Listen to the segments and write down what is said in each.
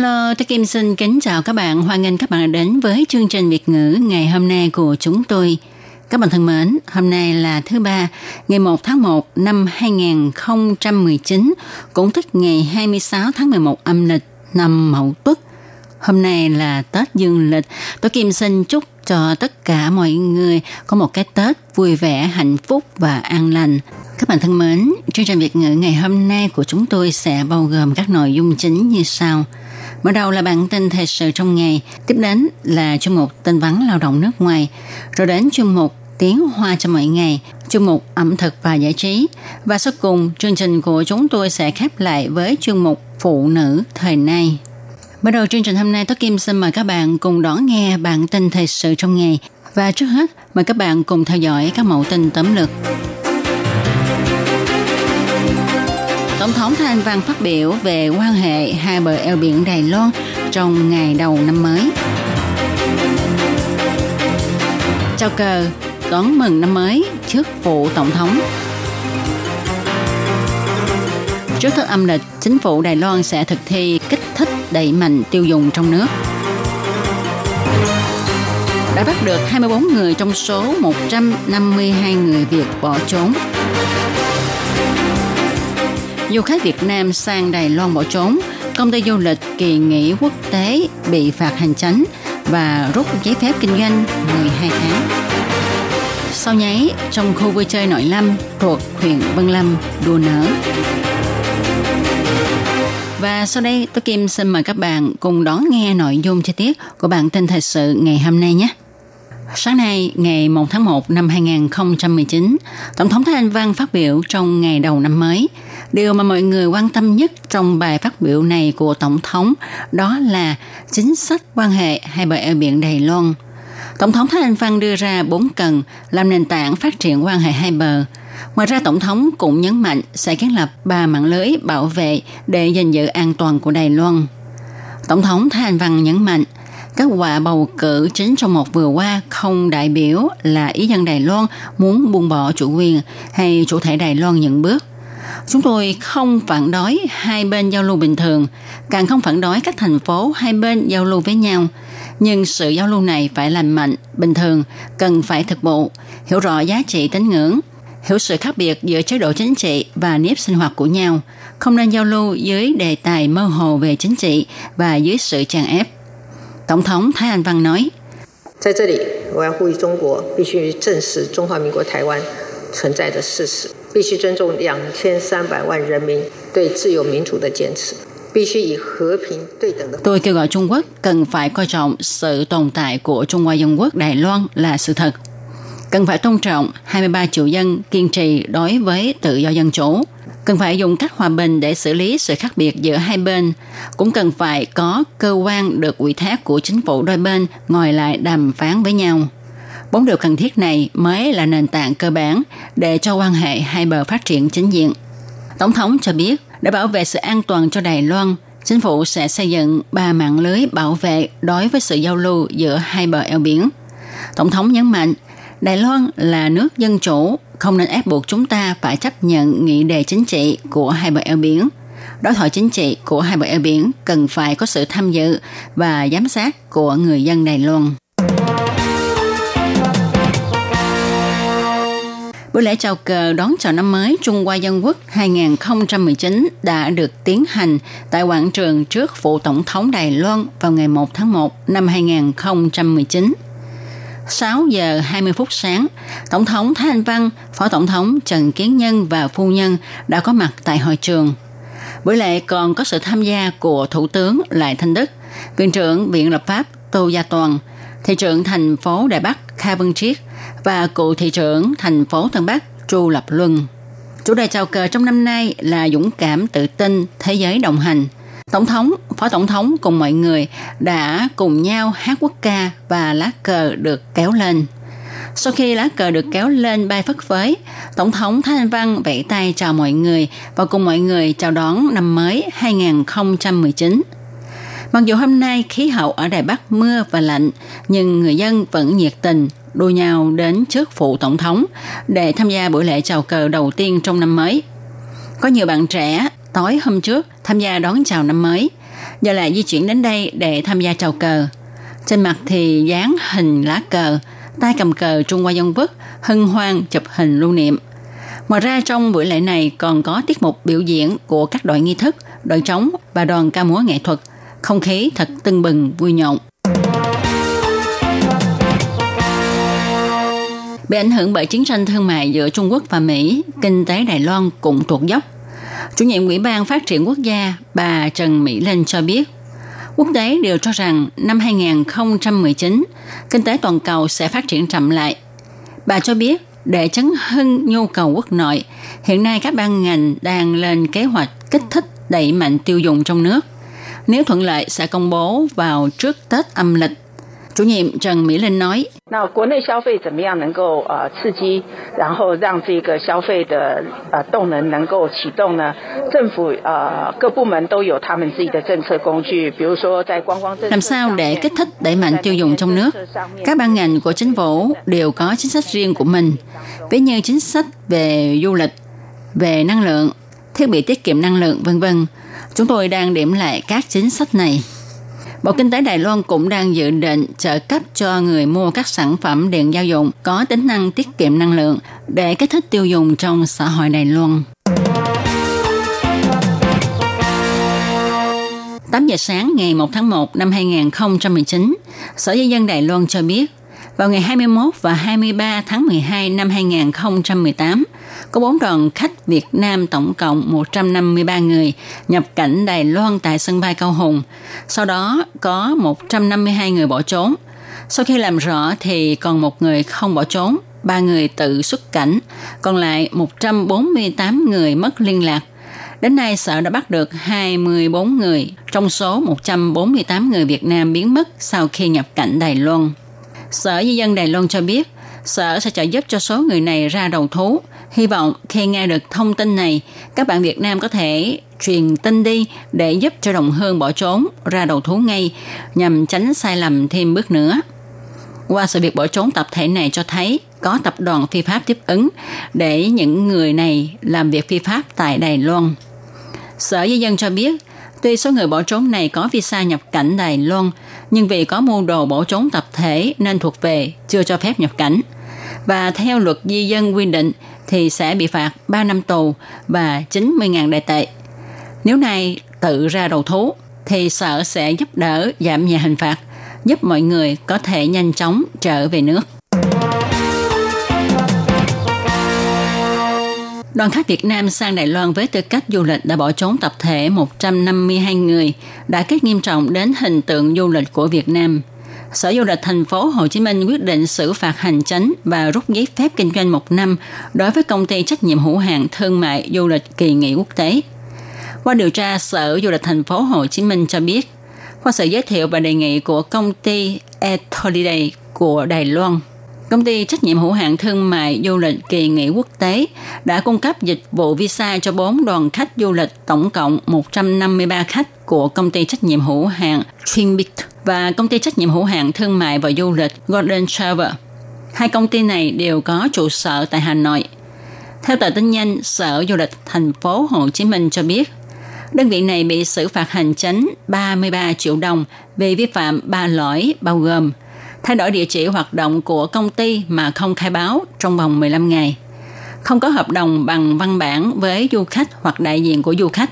Hello, tôi Kim xin kính chào các bạn. Hoan nghênh các bạn đã đến với chương trình Việt ngữ ngày hôm nay của chúng tôi. Các bạn thân mến, hôm nay là thứ ba, ngày 1 tháng 1 năm 2019, cũng tức ngày 26 tháng 11 âm lịch năm Mậu Tuất. Hôm nay là Tết Dương lịch. Tôi Kim xin chúc cho tất cả mọi người có một cái Tết vui vẻ, hạnh phúc và an lành. Các bạn thân mến, chương trình Việt ngữ ngày hôm nay của chúng tôi sẽ bao gồm các nội dung chính như sau. Mở đầu là bản tin thời sự trong ngày, tiếp đến là chuyên mục tin vắn lao động nước ngoài, rồi đến chuyên mục tiếng hoa cho mỗi ngày, chuyên mục ẩm thực và giải trí. Và sau cùng, chương trình của chúng tôi sẽ khép lại với chuyên mục phụ nữ thời nay. Bắt đầu chương trình hôm nay, Tố Kim xin mời các bạn cùng đón nghe bản tin thời sự trong ngày. Và trước hết, mời các bạn cùng theo dõi các mẫu tin tấm lược. Tổng thống Thanh Văn phát biểu về quan hệ hai bờ eo biển Đài Loan trong ngày đầu năm mới. Chào cờ, đón mừng năm mới trước phụ tổng thống. Trước thức âm lịch, chính phủ Đài Loan sẽ thực thi kích thích đẩy mạnh tiêu dùng trong nước. Đã bắt được 24 người trong số 152 người Việt bỏ trốn. Du khách Việt Nam sang Đài Loan bỏ trốn, công ty du lịch kỳ nghỉ quốc tế bị phạt hành chính và rút giấy phép kinh doanh 12 tháng. Sau nháy, trong khu vui chơi nội lâm thuộc huyện Vân Lâm, đua nở. Và sau đây, tôi Kim xin mời các bạn cùng đón nghe nội dung chi tiết của bản tin thời sự ngày hôm nay nhé. Sáng nay, ngày 1 tháng 1 năm 2019, Tổng thống Thái Anh Văn phát biểu trong ngày đầu năm mới. Điều mà mọi người quan tâm nhất trong bài phát biểu này của Tổng thống đó là chính sách quan hệ hai bờ eo biển Đài Loan. Tổng thống Thái Anh Văn đưa ra bốn cần làm nền tảng phát triển quan hệ hai bờ. Ngoài ra, Tổng thống cũng nhấn mạnh sẽ kiến lập ba mạng lưới bảo vệ để gìn giữ an toàn của Đài Loan. Tổng thống Thái Anh Văn nhấn mạnh, các quả bầu cử chính trong một vừa qua không đại biểu là ý dân Đài Loan muốn buông bỏ chủ quyền hay chủ thể Đài Loan nhận bước. Chúng tôi không phản đối hai bên giao lưu bình thường, càng không phản đối các thành phố hai bên giao lưu với nhau. Nhưng sự giao lưu này phải lành mạnh, bình thường, cần phải thực bộ, hiểu rõ giá trị tín ngưỡng, hiểu sự khác biệt giữa chế độ chính trị và nếp sinh hoạt của nhau, không nên giao lưu dưới đề tài mơ hồ về chính trị và dưới sự chèn ép. Tổng thống Thái Anh Văn nói, 在这里，我要呼吁中国必须正视中华民国台湾存在的事实， 必须尊重两千三百万人民对自由民主的坚持，必须以和平对等的。 Tôi kêu gọi Trung Quốc cần phải coi trọng sự tồn tại của Trung Hoa Dân Quốc Đài Loan là sự thật. Cần phải tôn trọng 23 triệu dân kiên trì đối với tự do dân chủ. Cần phải dùng cách hòa bình để xử lý sự khác biệt giữa hai bên. Cũng cần phải có cơ quan được ủy thác của chính phủ đôi bên ngồi lại đàm phán với nhau. Bốn điều cần thiết này mới là nền tảng cơ bản để cho quan hệ hai bờ phát triển chính diện. Tổng thống cho biết, để bảo vệ sự an toàn cho Đài Loan, chính phủ sẽ xây dựng ba mạng lưới bảo vệ đối với sự giao lưu giữa hai bờ eo biển. Tổng thống nhấn mạnh, Đài Loan là nước dân chủ, không nên ép buộc chúng ta phải chấp nhận nghị đề chính trị của hai bờ eo biển. Đối thoại chính trị của hai bờ eo biển cần phải có sự tham dự và giám sát của người dân Đài Loan. Buổi lễ chào cờ đón chào năm mới Trung Hoa Dân Quốc 2019 đã được tiến hành tại quảng trường trước phủ tổng thống Đài Loan vào ngày 1 tháng 1 năm 2019. 6 giờ 20 phút sáng, Tổng thống Thái Anh Văn, Phó Tổng thống Trần Kiến Nhân và Phu Nhân đã có mặt tại hội trường. Buổi lễ còn có sự tham gia của Thủ tướng Lại Thanh Đức, Viện trưởng Viện Lập pháp Tô Gia Toàn, Thị trưởng thành phố Đài Bắc Kha Vân Triết và cựu thị trưởng thành phố Tân Bắc Chu Lập Luân. Chủ đề chào cờ trong năm nay là dũng cảm tự tin, thế giới đồng hành. Tổng thống, phó tổng thống cùng mọi người đã cùng nhau hát quốc ca và lá cờ được kéo lên. Sau khi lá cờ được kéo lên bay phất phới, Tổng thống Thái Anh Văn vẫy tay chào mọi người và cùng mọi người chào đón năm mới 2019. Mặc dù hôm nay khí hậu ở Đài Bắc mưa và lạnh, nhưng người dân vẫn nhiệt tình đua nhau đến trước phụ tổng thống để tham gia buổi lễ chào cờ đầu tiên trong năm mới. Có nhiều bạn trẻ tối hôm trước tham gia đón chào năm mới, giờ lại di chuyển đến đây để tham gia chào cờ. Trên mặt thì dán hình lá cờ, tay cầm cờ Trung Hoa Dân Quốc, hân hoan chụp hình lưu niệm. Ngoài ra trong buổi lễ này còn có tiết mục biểu diễn của các đội nghi thức, đội trống và đoàn ca múa nghệ thuật. Không khí thật tưng bừng, vui nhộn. Bị ảnh hưởng bởi chiến tranh thương mại giữa Trung Quốc và Mỹ, kinh tế Đài Loan cũng tuột dốc. Chủ nhiệm Ủy ban Phát triển Quốc gia bà Trần Mỹ Linh cho biết, quốc tế đều cho rằng năm 2019, kinh tế toàn cầu sẽ phát triển chậm lại. Bà cho biết, để chấn hưng nhu cầu quốc nội, hiện nay các ban ngành đang lên kế hoạch kích thích đẩy mạnh tiêu dùng trong nước. Nếu thuận lợi sẽ công bố vào trước Tết âm lịch Chủ nhiệm Trần Mỹ Linh nói. Làm sao để kích thích đẩy mạnh tiêu dùng trong nước? Các ban ngành của chính phủ đều có chính sách riêng của mình, ví như chính sách về du lịch, về năng lượng, thiết bị tiết kiệm năng lượng vân vân. Chúng tôi đang điểm lại các chính sách này. Bộ Kinh tế Đài Loan cũng đang dự định trợ cấp cho người mua các sản phẩm điện gia dụng có tính năng tiết kiệm năng lượng để kích thích tiêu dùng trong xã hội Đài Loan. 8 giờ sáng ngày 1 tháng 1 năm 2019, Sở Di dân Đài Loan cho biết, vào ngày 21 và 23 tháng 12 năm 2018, có 4 đoàn khách Việt Nam tổng cộng 153 người nhập cảnh Đài Loan tại sân bay Cao Hùng. Sau đó có 152 người bỏ trốn. Sau khi làm rõ thì còn một người không bỏ trốn, ba người tự xuất cảnh, còn lại 148 người mất liên lạc. Đến nay, Sở đã bắt được 24 người trong số 148 người Việt Nam biến mất sau khi nhập cảnh Đài Loan. Sở Di dân Đài Loan cho biết, Sở sẽ trợ giúp cho số người này ra đầu thú. Hy vọng khi nghe được thông tin này, các bạn Việt Nam có thể truyền tin đi để giúp cho đồng hương bỏ trốn ra đầu thú ngay nhằm tránh sai lầm thêm bước nữa. Qua sự việc bỏ trốn tập thể này cho thấy có tập đoàn phi pháp tiếp ứng để những người này làm việc phi pháp tại Đài Loan. Sở Di dân cho biết, tuy số người bỏ trốn này có visa nhập cảnh Đài Loan, nhưng vì có mua đồ bỏ trốn tập thể nên thuộc về chưa cho phép nhập cảnh. Và theo luật di dân quy định thì sẽ bị phạt 3 năm tù và 90.000 đại tệ. Nếu này tự ra đầu thú thì sở sẽ giúp đỡ giảm nhẹ hình phạt, giúp mọi người có thể nhanh chóng trở về nước. Đoàn khách Việt Nam sang Đài Loan với tư cách du lịch đã bỏ trốn tập thể 152 người, đã kết nghiêm trọng đến hình tượng du lịch của Việt Nam. Sở Du lịch thành phố Hồ Chí Minh quyết định xử phạt hành chính và rút giấy phép kinh doanh một năm đối với công ty trách nhiệm hữu hạn thương mại du lịch kỳ nghỉ quốc tế. Qua điều tra, Sở Du lịch thành phố Hồ Chí Minh cho biết, qua sự giới thiệu và đề nghị của công ty Etholiday của Đài Loan, Công ty trách nhiệm hữu hạn thương mại du lịch kỳ nghỉ quốc tế đã cung cấp dịch vụ visa cho 4 đoàn khách du lịch tổng cộng 153 khách của công ty trách nhiệm hữu hạn Trinbit và công ty trách nhiệm hữu hạn thương mại và du lịch Golden Travel. Hai công ty này đều có trụ sở tại Hà Nội. Theo tờ tin nhanh, Sở Du lịch thành phố Hồ Chí Minh cho biết, đơn vị này bị xử phạt hành chính 33 triệu đồng vì vi phạm ba lỗi bao gồm thay đổi địa chỉ hoạt động của công ty mà không khai báo trong vòng 15 ngày, không có hợp đồng bằng văn bản với du khách hoặc đại diện của du khách,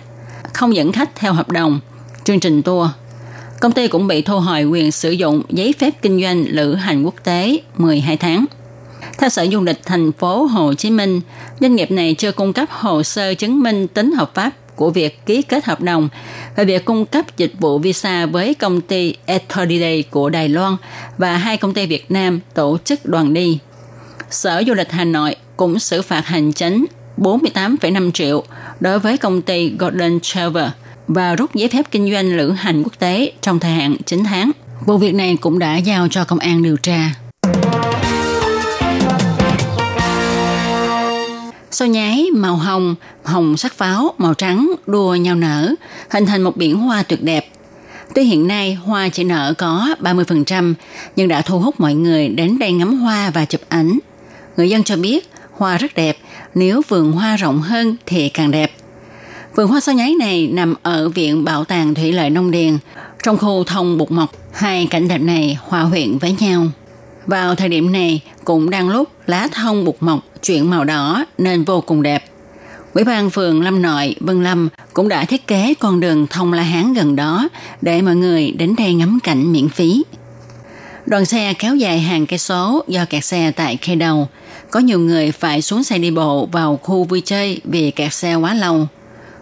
không dẫn khách theo hợp đồng, chương trình tour. Công ty cũng bị thu hồi quyền sử dụng giấy phép kinh doanh lữ hành quốc tế 12 tháng. Theo Sở Du lịch thành phố Hồ Chí Minh, doanh nghiệp này chưa cung cấp hồ sơ chứng minh tính hợp pháp của việc ký kết hợp đồng về việc cung cấp dịch vụ visa với công ty Etholiday của Đài Loan và hai công ty Việt Nam tổ chức đoàn đi. Sở Du lịch Hà Nội cũng xử phạt hành chính 48,5 triệu đối với công ty Golden Travel và rút giấy phép kinh doanh lữ hành quốc tế trong thời hạn 9 tháng. Vụ việc này cũng đã giao cho công an điều tra. Sao nhái màu hồng, hồng sắc pháo, màu trắng đua nhau nở, hình thành một biển hoa tuyệt đẹp. Tuy hiện nay hoa chỉ nở có 30%, nhưng đã thu hút mọi người đến đây ngắm hoa và chụp ảnh. Người dân cho biết hoa rất đẹp, nếu vườn hoa rộng hơn thì càng đẹp. Vườn hoa sao nháy này nằm ở Viện Bảo tàng Thủy lợi Nông Điền, trong khu thông Bục Mộc. Hai cảnh đẹp này hòa quyện với nhau. Vào thời điểm này cũng đang lúc lá thông Bục Mộc chuyển màu đỏ nên vô cùng đẹp. Ủy ban phường Lâm Nội, Vân Lâm cũng đã thiết kế con đường thông La Hán gần đó để mọi người đến đây ngắm cảnh miễn phí. Đoàn xe kéo dài hàng cây số do kẹt xe tại khe đầu. Có nhiều người phải xuống xe đi bộ vào khu vui chơi vì kẹt xe quá lâu.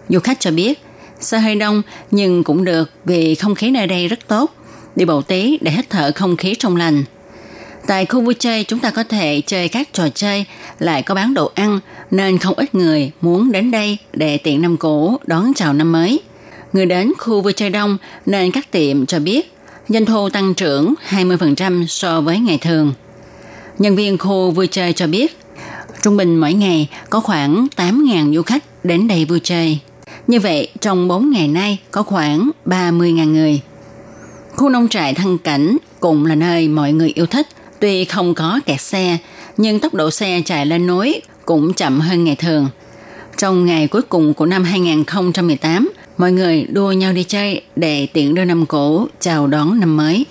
Du khách cho biết, xe hơi đông nhưng cũng được vì không khí nơi đây rất tốt. Đi bộ tí để hít thở không khí trong lành. Tại khu vui chơi chúng ta có thể chơi các trò chơi, lại có bán đồ ăn nên không ít người muốn đến đây để tiện năm cũ đón chào năm mới. Người đến khu vui chơi đông nên các tiệm cho biết doanh thu tăng trưởng 20% so với ngày thường. Nhân viên khu vui chơi cho biết, trung bình mỗi ngày có khoảng 8.000 du khách đến đây vui chơi. Như vậy, trong 4 ngày nay có khoảng 30.000 người. Khu nông trại thăng cảnh cũng là nơi mọi người yêu thích. Tuy không có kẹt xe, nhưng tốc độ xe chạy lên núi cũng chậm hơn ngày thường. Trong ngày cuối cùng của năm 2018, mọi người đua nhau đi chơi để tiện đưa năm cũ chào đón năm mới.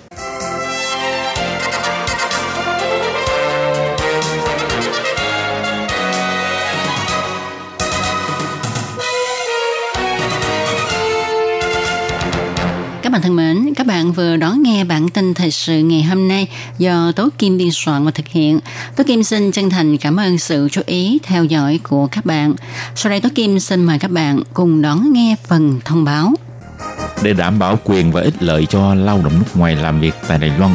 Bạn thân mến, các bạn vừa đón nghe bản tin thời sự ngày hôm nay do Tố Kim biên soạn và thực hiện. Tố Kim xin chân thành cảm ơn sự chú ý theo dõi của các bạn. Sau đây Tố Kim xin mời các bạn cùng đón nghe phần thông báo. Để đảm bảo quyền và ích lợi cho lao động nước ngoài làm việc tại Đài Loan,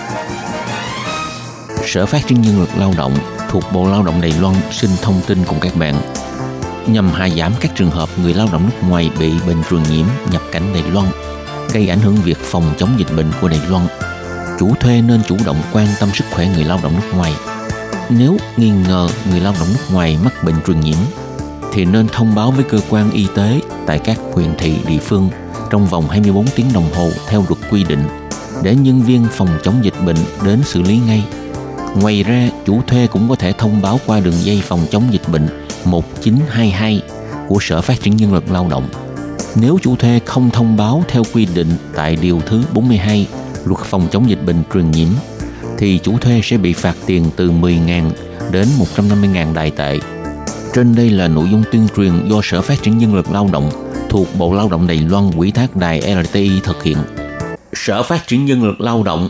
Sở Phát triển Nhân lực Lao động thuộc Bộ Lao động Đài Loan xin thông tin cùng các bạn nhằm hạ giảm các trường hợp người lao động nước ngoài bị bệnh truyền nhiễm nhập cảnh Đài Loan, gây ảnh hưởng việc phòng chống dịch bệnh của Đài Loan. Chủ thuê nên chủ động quan tâm sức khỏe người lao động nước ngoài. Nếu nghi ngờ người lao động nước ngoài mắc bệnh truyền nhiễm, thì nên thông báo với cơ quan y tế tại các huyện thị địa phương trong vòng 24 tiếng đồng hồ theo luật quy định để nhân viên phòng chống dịch bệnh đến xử lý ngay. Ngoài ra, chủ thuê cũng có thể thông báo qua đường dây phòng chống dịch bệnh 1922 của Sở Phát triển Nhân lực Lao động. Nếu chủ thuê không thông báo theo quy định tại Điều thứ 42 Luật phòng chống dịch bệnh truyền nhiễm, thì chủ thuê sẽ bị phạt tiền từ 10.000 đến 150.000 đại tệ. Trên đây là nội dung tuyên truyền do Sở Phát triển Nhân lực Lao động thuộc Bộ Lao động Đài Loan quỹ thác đài LTI thực hiện. Sở Phát triển Nhân lực Lao động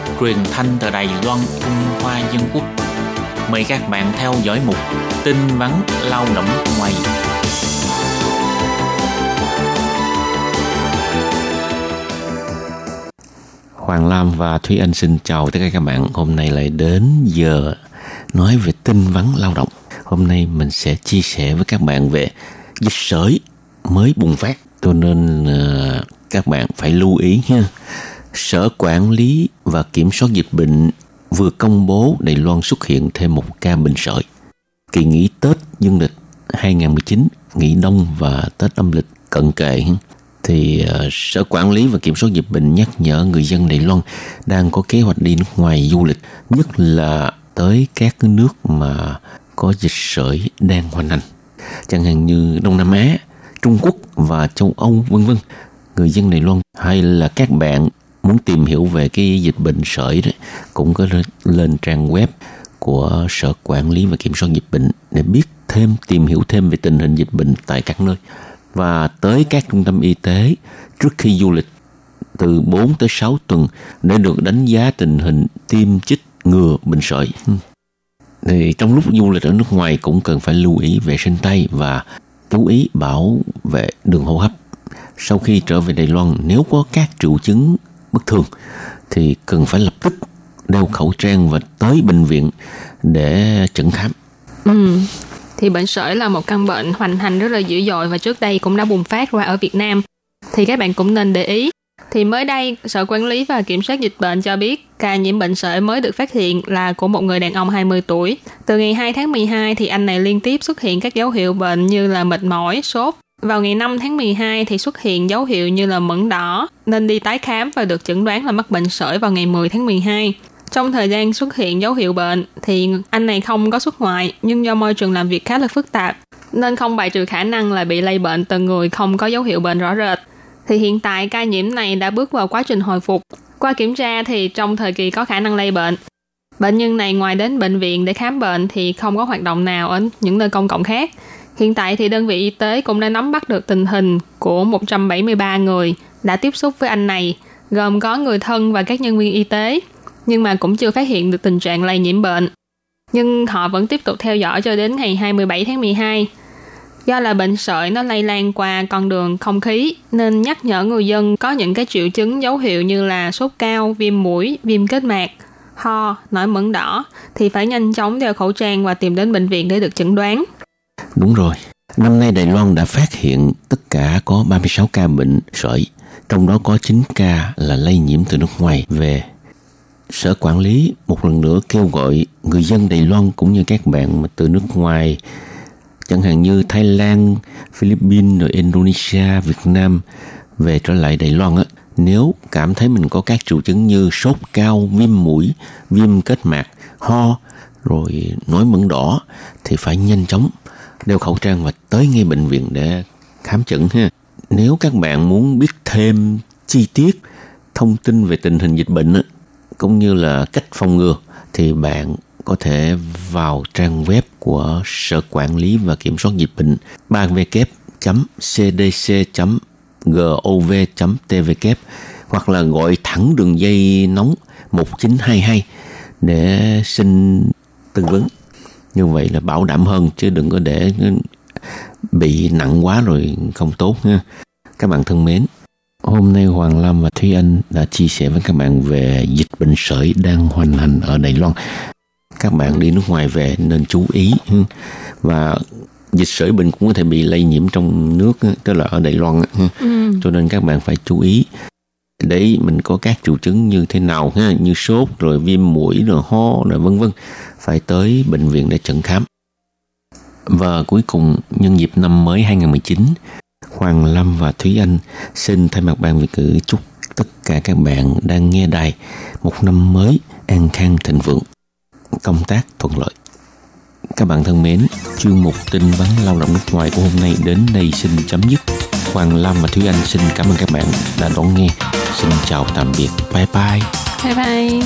truyền thanh từ Đài Loan, Trung Hoa Dân Quốc. Mời các bạn theo dõi mục tin vắn lao động ngoài. Hoàng Lam và Thúy Anh xin chào tất cả các bạn. Hôm nay lại đến giờ nói về tin vắn lao động. Hôm nay mình sẽ chia sẻ với các bạn về dịch sởi mới bùng phát. Cho nên uh, các bạn phải lưu ý nha. Sở Quản lý và Kiểm soát Dịch bệnh vừa công bố Đài Loan xuất hiện thêm một ca bệnh sởi. Kỳ nghỉ Tết dương lịch 2019, nghỉ đông và Tết âm lịch cận kề thì ờ, Sở Quản lý và Kiểm soát Dịch bệnh nhắc nhở người dân Đài Loan đang có kế hoạch đi nước ngoài du lịch, nhất là tới các nước mà có dịch sởi đang hoành hành, chẳng hạn như Đông Nam Á, Trung Quốc và châu Âu vân vân. Người dân Đài Loan hay là các bạn muốn tìm hiểu về cái dịch bệnh sởi đấy cũng có lên trang web của Sở Quản lý và Kiểm soát Dịch bệnh để biết thêm, tìm hiểu thêm về tình hình dịch bệnh tại các nơi và tới các trung tâm y tế trước khi du lịch từ 4 tới 6 tuần để được đánh giá tình hình tiêm chích ngừa bệnh sởi. Ừ. Thì trong lúc du lịch ở nước ngoài cũng cần phải lưu ý vệ sinh tay và chú ý bảo vệ đường hô hấp. Sau khi trở về Đài Loan, nếu có các triệu chứng bất thường thì cần phải lập tức đeo khẩu trang và tới bệnh viện để chẩn khám. Ừ, thì bệnh sởi là một căn bệnh hoành hành rất là dữ dội và trước đây cũng đã bùng phát ra ở Việt Nam. Thì các bạn cũng nên để ý. Thì mới đây, Sở Quản lý và Kiểm soát Dịch bệnh cho biết ca nhiễm bệnh sởi mới được phát hiện là của một người đàn ông 20 tuổi. Từ ngày 2 tháng 12 thì anh này liên tiếp xuất hiện các dấu hiệu bệnh như là mệt mỏi, sốt. Vào ngày 5 tháng 12 thì xuất hiện dấu hiệu như là mẩn đỏ, nên đi tái khám và được chẩn đoán là mắc bệnh sởi vào ngày 10 tháng 12. Trong thời gian xuất hiện dấu hiệu bệnh thì anh này không có xuất ngoại nhưng do môi trường làm việc khá là phức tạp nên không bài trừ khả năng là bị lây bệnh từ người không có dấu hiệu bệnh rõ rệt. Thì hiện tại ca nhiễm này đã bước vào quá trình hồi phục. Qua kiểm tra thì trong thời kỳ có khả năng lây bệnh, bệnh nhân này ngoài đến bệnh viện để khám bệnh thì không có hoạt động nào ở những nơi công cộng khác. Hiện tại thì đơn vị y tế cũng đã nắm bắt được tình hình của 173 người đã tiếp xúc với anh này, gồm có người thân và các nhân viên y tế nhưng mà cũng chưa phát hiện được tình trạng lây nhiễm bệnh. Nhưng họ vẫn tiếp tục theo dõi cho đến ngày 27 tháng 12. Do là bệnh sởi nó lây lan qua con đường không khí nên nhắc nhở người dân có những cái triệu chứng dấu hiệu như là sốt cao, viêm mũi, viêm kết mạc, ho, nổi mẩn đỏ thì phải nhanh chóng đeo khẩu trang và tìm đến bệnh viện để được chẩn đoán. Đúng rồi. Năm nay Đài Loan đã phát hiện tất cả có 36 ca bệnh sởi, trong đó có 9 ca là lây nhiễm từ nước ngoài về Sở Quản lý một lần nữa kêu gọi người dân Đài Loan cũng như các bạn mà từ nước ngoài chẳng hạn như Thái Lan, Philippines, rồi Indonesia, Việt Nam về trở lại Đài Loan á, nếu cảm thấy mình có các triệu chứng như sốt cao, viêm mũi, viêm kết mạc, ho, rồi nói mẩn đỏ thì phải nhanh chóng đeo khẩu trang và tới ngay bệnh viện để khám chẩn ha. Nếu các bạn muốn biết thêm chi tiết, thông tin về tình hình dịch bệnh cũng như là cách phòng ngừa, thì bạn có thể vào trang web của Sở Quản lý và Kiểm soát Dịch bệnh 3w.cdc.gov.tvk hoặc là gọi thẳng đường dây nóng 1922 để xin tư vấn. Như vậy là bảo đảm hơn chứ đừng có để bị nặng quá rồi không tốt nha. Các bạn thân mến, Hôm nay Hoàng Lam và Thúy Anh đã chia sẻ với các bạn về dịch bệnh sởi đang hoành hành ở Đài Loan. Các bạn đi nước ngoài về nên chú ý và dịch sởi bệnh cũng có thể bị lây nhiễm trong nước tức là ở Đài Loan ừ. cho nên các bạn phải chú ý đấy mình có các triệu chứng như thế nào ha như sốt rồi viêm mũi rồi ho rồi vân vân phải tới bệnh viện để chẩn khám và cuối cùng nhân dịp năm mới 2019 Hoàng Lâm và Thúy Anh xin thay mặt ban Việt ngữ chúc tất cả các bạn đang nghe đài một năm mới an khang thịnh vượng, công tác thuận lợi. Các bạn thân mến, chuyên mục tin vắn lao động nước ngoài của hôm nay đến đây xin chấm dứt. Hoàng Lâm và Thúy Anh xin cảm ơn các bạn đã đón nghe. Xin chào tạm biệt. Bye bye. Bye bye.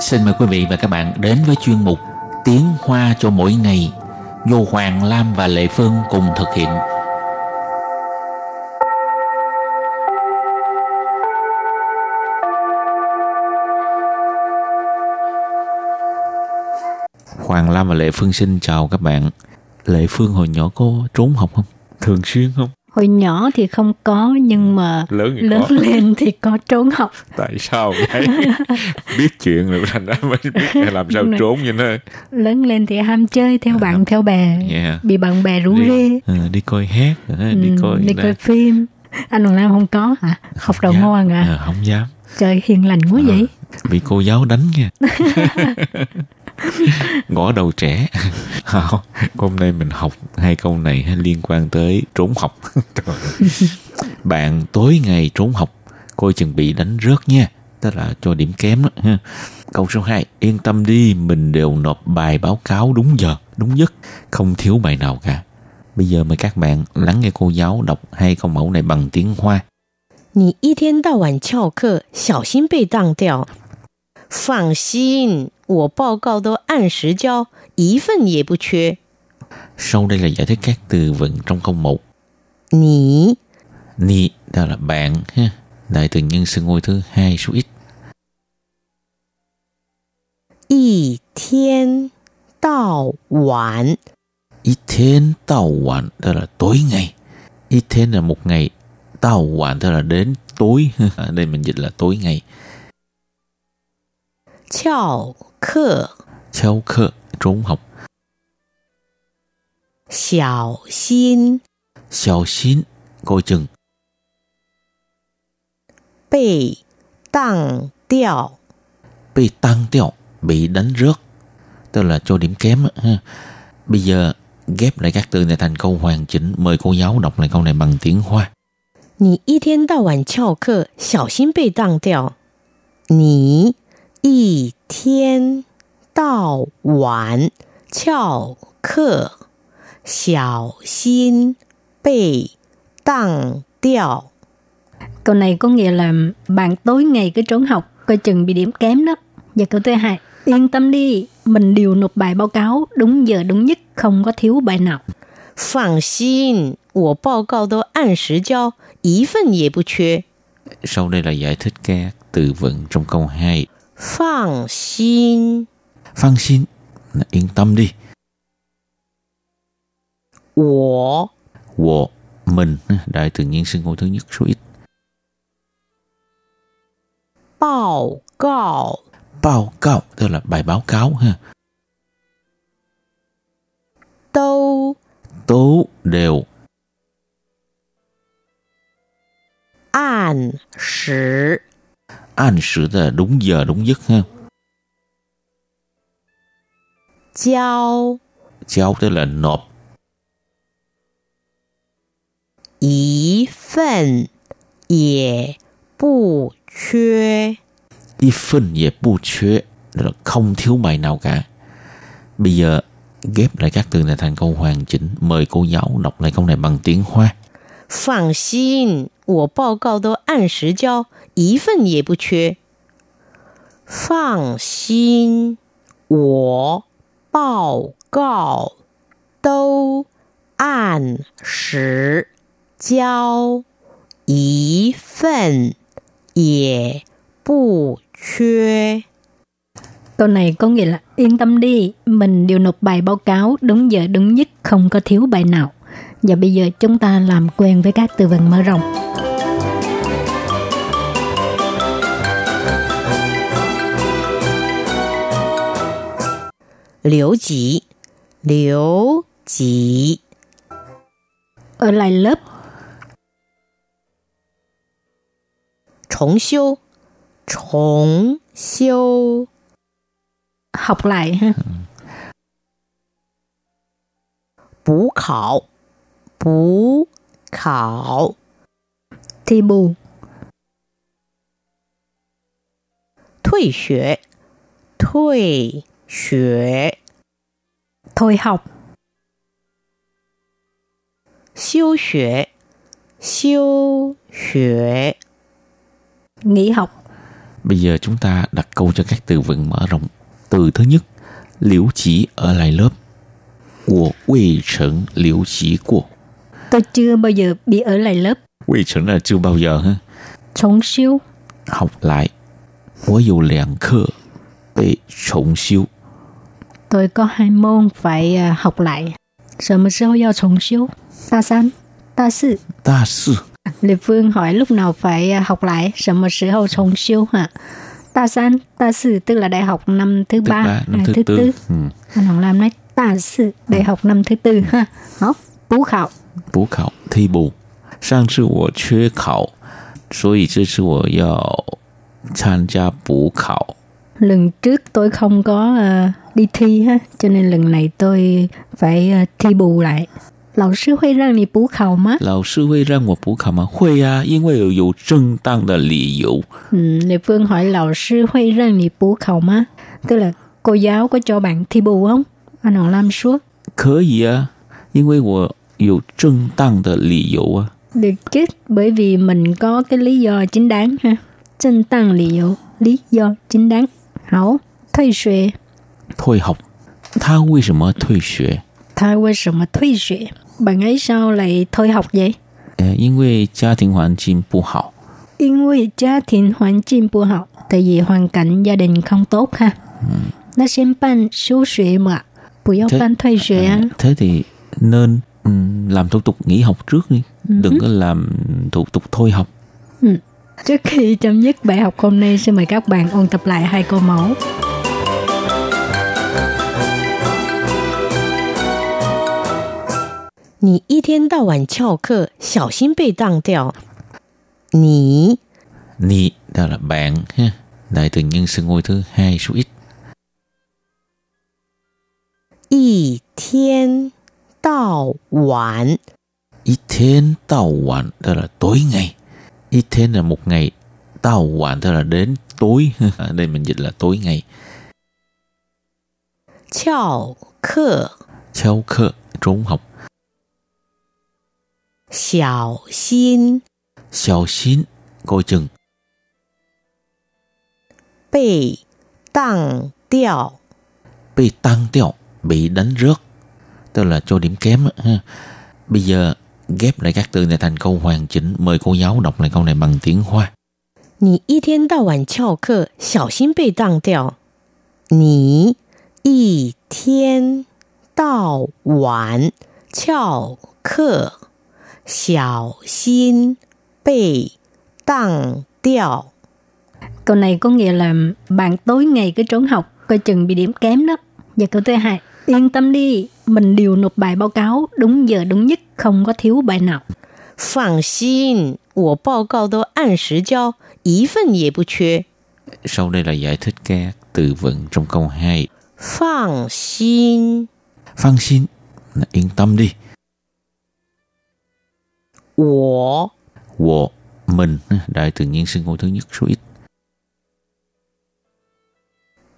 Xin mời quý vị và các bạn đến với chuyên mục Tiếng Hoa cho mỗi ngày do Hoàng Lam và Lệ Phương cùng thực hiện. Hoàng Lam và Lệ Phương xin chào các bạn. Lệ Phương hồi nhỏ có trốn học không? Thường xuyên không? hồi nhỏ thì không có nhưng mà Lớn thì lớn có. lên thì có trốn học Tại sao vậy? biết chuyện rồi thành ra mới biết làm sao trốn như nó. lớn lên thì ham chơi theo bạn theo bè Yeah. bị bạn bè rủ Đi, rê ờ, đi coi hát, ờ, đi Ừ, coi đi là- coi phim anh Hoàng Lam không có hả học đầu ngoan à Ờ, không dám. trời hiền lành quá vậy bị cô giáo đánh nha ngõ đầu trẻ Không, hôm nay mình học hai câu này ha, liên quan tới trốn học Trời ơi. bạn tối ngày trốn học coi chừng bị đánh rớt nha tức là cho điểm kém đó ha câu số 2 yên tâm đi mình đều nộp bài báo cáo đúng giờ đúng giấc không thiếu bài nào cả bây giờ mời các bạn lắng nghe cô giáo đọc hai câu mẫu này bằng tiếng hoa 你一天到晚翘课，小心被当掉。放心， 我报告都按时交，一份也不缺。 sau đây là giải thích các từ vựng trong câu 1你 Ni đó là bạn ha. Đại từ nhân xưng ngôi thứ hai số ít. 一天到晚 Ít thiên tàu hoàn đó là tối ngày. Ít thiên là một ngày. Tàu hoàn tức là đến tối. Ở đây mình dịch là tối ngày. 翘 课， Châu khơ trốn học. 小心 Xiao xin coi chừng. 被当掉。 Bị tăng tiêu bị đánh rớt. Tức là cho điểm kém. á, Ha. Bây giờ ghép lại các từ này thành câu hoàn chỉnh. Mời cô giáo đọc lại câu này bằng tiếng Hoa. 你一天到晚翘课，小心被当掉。你 一天到晚翘课，小心被当掉。 câu này có nghĩa là bạn tối ngày cứ trốn học coi chừng bị điểm kém đó và câu thứ hai yên tâm đi mình đều nộp bài báo cáo đúng giờ đúng nhất không có thiếu bài nào 放心，我报告都按时交，一份也不缺。 Sau đây là giải thích các từ vựng trong câu 2. Phang xin. Phang xin là yên tâm đi. Wo. Wo, mình, đại tự nhiên xưng hô thứ nhất số ít. Báo cáo. Báo cáo, tức là bài báo cáo ha. Tâu. Tố đều. 按时 an sự tức là đúng giờ đúng giấc ha. 交 Giao tức là nộp 一份也不缺。 y phân về bu缺tức là không thiếu bài nào cả. Bây giờ ghép lại các từ này thành câu hoàn chỉnh. Mời cô giáo đọc lại câu này bằng tiếng Hoa. 放心，我报告都按时交， 一份也不缺。放心，我报告都按时交，一份也不缺。 câu này có nghĩa là yên tâm đi mình đều nộp bài báo cáo đúng giờ đúng nhất không có thiếu bài nào và bây giờ chúng ta làm quen với các từ vựng mở rộng 留级，留级， ở lại lớp 重修，重修。 học lại ha 补考，补考， thi bù 退学，退 学， thôi học 休学，休学， nghỉ học Bây giờ chúng ta đặt câu cho các từ vựng mở rộng. Từ thứ nhất, liễu chỉ ở lại lớp. 我未曾留级过。 Tôi chưa bao giờ bị ở lại lớp. 未曾 là chưa bao giờ ha. Trọng siêu. Học lại. 我有两课被重修。 Tôi có hai môn phải à, học lại. 什么时候要重修？大三、大四。大四 Lê Phương hỏi lúc nào phải à, học lại, 什么时候重修 hả? Đa san, đa sư tức là đại học năm thứ thứ ba, ba năm à, thứ, thứ tư. tư. Ừ. Anh Hoàng Lam nói đa sư, đại học năm thứ tư ha. Đó, bú khảo. 补考替补。上次我缺考，所以这次我要参加补考。 Lần trước tôi không có à, đi thi ha, cho nên lần này tôi phải à, thi bù lại. Lão sư huy rằng你补考吗？老师会让我补考吗？会呀、因为有有正当的理由。 Ừ, Lê Phương hỏi lão sư huy rằng你补考吗? Tức là cô giáo có cho bạn thi bù không? Anh Hoàng Lam suốt. 可以啊，因为我有正当的理由啊。 Được chứ, bởi vì mình có cái lý do chính đáng ha. Chân tăng lý do, lý do chính đáng. Hảo, thuê xuệ. 退học，他为什么退学？ Thay vì sao mà thuê xuệ? Bạn ấy sao lại thôi học vậy? 呃，因为家庭环境不好。 因vì gia đình hoàn cảnh不好. Tại vì hoàn cảnh gia đình không tốt ha. Nó xem ban số xuệ mà. Bù Thế- ban thuê xuệ á. À, thế thì nên ừm, làm thủ tục nghỉ học trước đi, đừng có làm thủ tục thôi học. Trước khi chấm dứt bài học hôm nay, xin mời các bạn ôn tập lại hai câu mẫu. Nì y thiên đào bản chào cơ, xảo xin bị đăng đèo. Nì Nì, đó là bạn ha. Đại tự nhân xưng ngôi thứ hai số ít. Y thiên đào bản Y thiên đào bản, đó là tối ngày ít thế là một ngày tao hoàn thế là đến tối. Ở đây mình dịch là tối ngày. Chào khờ chào khờ trốn học. Xiao xin. Xiao xin Coi chừng. Bị tăng tiêu Bị tăng tiêu Bị đánh rớt. Tức là cho điểm kém ha. Bây giờ ghép lại các từ này thành câu hoàn chỉnh. Mời cô giáo đọc lại câu này bằng tiếng Hoa. 你一天到晚翘课，小心被当掉。你一天到晚翘课，小心被当掉。 Câu này có nghĩa là bạn tối ngày cứ trốn học, coi chừng bị điểm kém đó. Và câu thứ hai, yên tâm đi, mình đều nộp bài báo cáo đúng giờ đúng nhất, không có thiếu bài nào. 放心，我报告都按时交，一份也不缺。 Sau đây là giải thích các từ vựng trong câu 2. 放心， Phan xin là yên tâm đi. 我 Wo, mình, đại từ nhiên xưng ngôi thứ nhất số ít.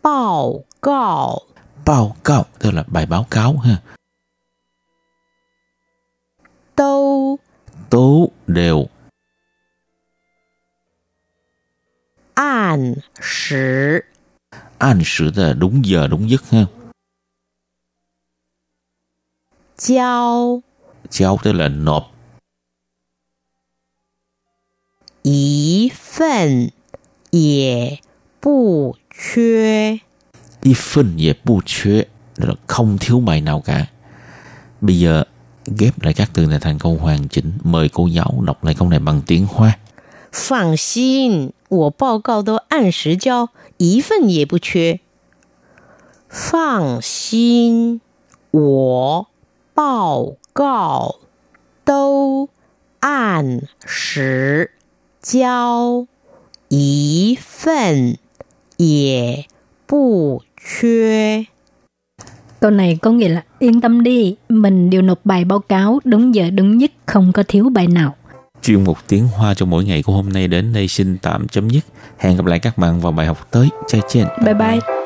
报告 Báo cáo, tức là bài báo cáo ha. 都 Tố đều, 按时 an sự tức là đúng giờ đúng giấc ha. 交 Giao tức là nộp, 一份也不缺。 y phân về bu缺, tức là không thiếu bài nào cả. Bây giờ ghép lại các từ này thành câu hoàn chỉnh. Mời cô giáo đọc lại câu này bằng tiếng Hoa. 放心，我报告都按时交，一份也不缺。放心，我报告都按时交，一份也不缺。 Câu này có nghĩa là yên tâm đi, mình đều nộp bài báo cáo đúng giờ đúng nhất, không có thiếu bài nào. Chuyên mục tiếng Hoa cho mỗi ngày của hôm nay đến đây xin tạm chấm dứt. Hẹn gặp lại các bạn vào bài học tới. Chai chen. Bye bye. Quý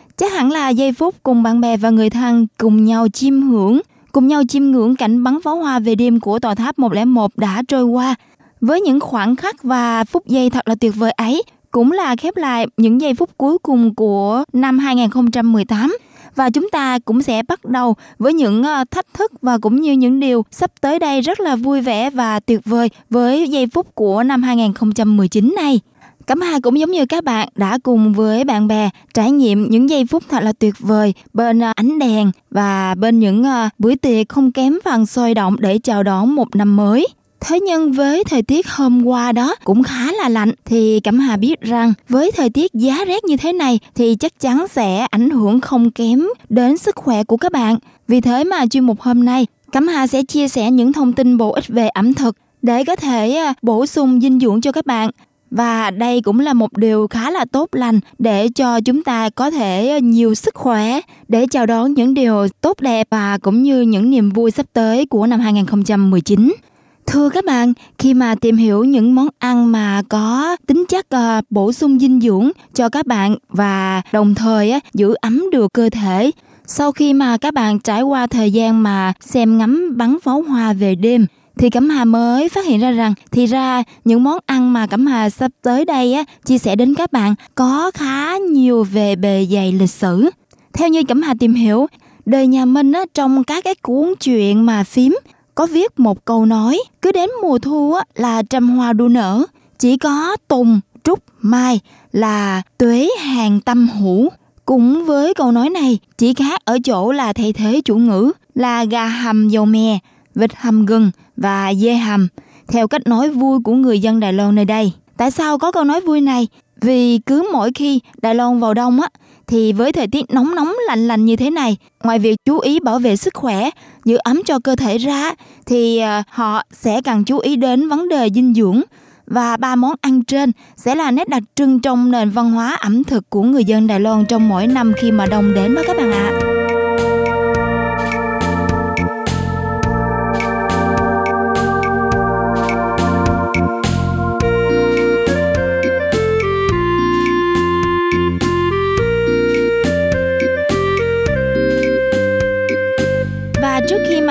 chắc hẳn là giây phút cùng bạn bè và người thân cùng nhau chiêm hưởng, cùng nhau chiêm ngưỡng cảnh bắn pháo hoa về đêm của tòa tháp 101 đã trôi qua. Với những khoảnh khắc và phút giây thật là tuyệt vời ấy, cũng là khép lại những giây phút cuối cùng của năm 2018 và chúng ta cũng sẽ bắt đầu với những ờ, thách thức và cũng như những điều sắp tới đây rất là vui vẻ và tuyệt vời với giây phút của năm 2019 này. Cẩm Hà cũng giống như các bạn, đã cùng với bạn bè trải nghiệm những giây phút thật là tuyệt vời bên à, ánh đèn và bên những à, buổi tiệc không kém phần sôi động để chào đón một năm mới. Thế nhưng với thời tiết hôm qua đó cũng khá là lạnh, thì Cẩm Hà biết rằng với thời tiết giá rét như thế này thì chắc chắn sẽ ảnh hưởng không kém đến sức khỏe của các bạn. Vì thế mà chuyên mục hôm nay, Cẩm Hà sẽ chia sẻ những thông tin bổ ích về ẩm thực để có thể à, bổ sung dinh dưỡng cho các bạn. Và đây cũng là một điều khá là tốt lành để cho chúng ta có thể ờ, nhiều sức khỏe để chào đón những điều tốt đẹp và cũng như những niềm vui sắp tới của năm 2019. Thưa các bạn, khi mà tìm hiểu những món ăn mà có tính chất uh, bổ sung dinh dưỡng cho các bạn và đồng thời uh, giữ ấm được cơ thể, sau khi mà các bạn trải qua thời gian mà xem ngắm bắn pháo hoa về đêm thì Cẩm Hà mới phát hiện ra rằng thì ra những món ăn mà Cẩm Hà sắp tới đây á chia sẻ đến các bạn có khá nhiều về bề dày lịch sử. Theo như Cẩm Hà tìm hiểu, đời nhà Minh á trong các cái cuốn truyện mà phím có viết một câu nói cứ đến mùa thu á, là trăm hoa đua nở chỉ có tùng trúc mai là tuế hàng tâm hữu cũng với câu nói này chỉ khác ở chỗ là thay thế chủ ngữ là gà hầm dầu mè vịt hầm gừng và dê hầm theo cách nói vui của người dân Đài Loan nơi đây. Tại sao có câu nói vui này? Vì cứ mỗi khi Đài Loan vào đông á thì với thời tiết nóng nóng lạnh lạnh như thế này, ngoài việc chú ý bảo vệ sức khỏe, giữ ấm cho cơ thể ra thì ờ, họ sẽ cần chú ý đến vấn đề dinh dưỡng và ba món ăn trên sẽ là nét đặc trưng trong nền văn hóa ẩm thực của người dân Đài Loan trong mỗi năm khi mà đông đến đó các bạn ạ. À.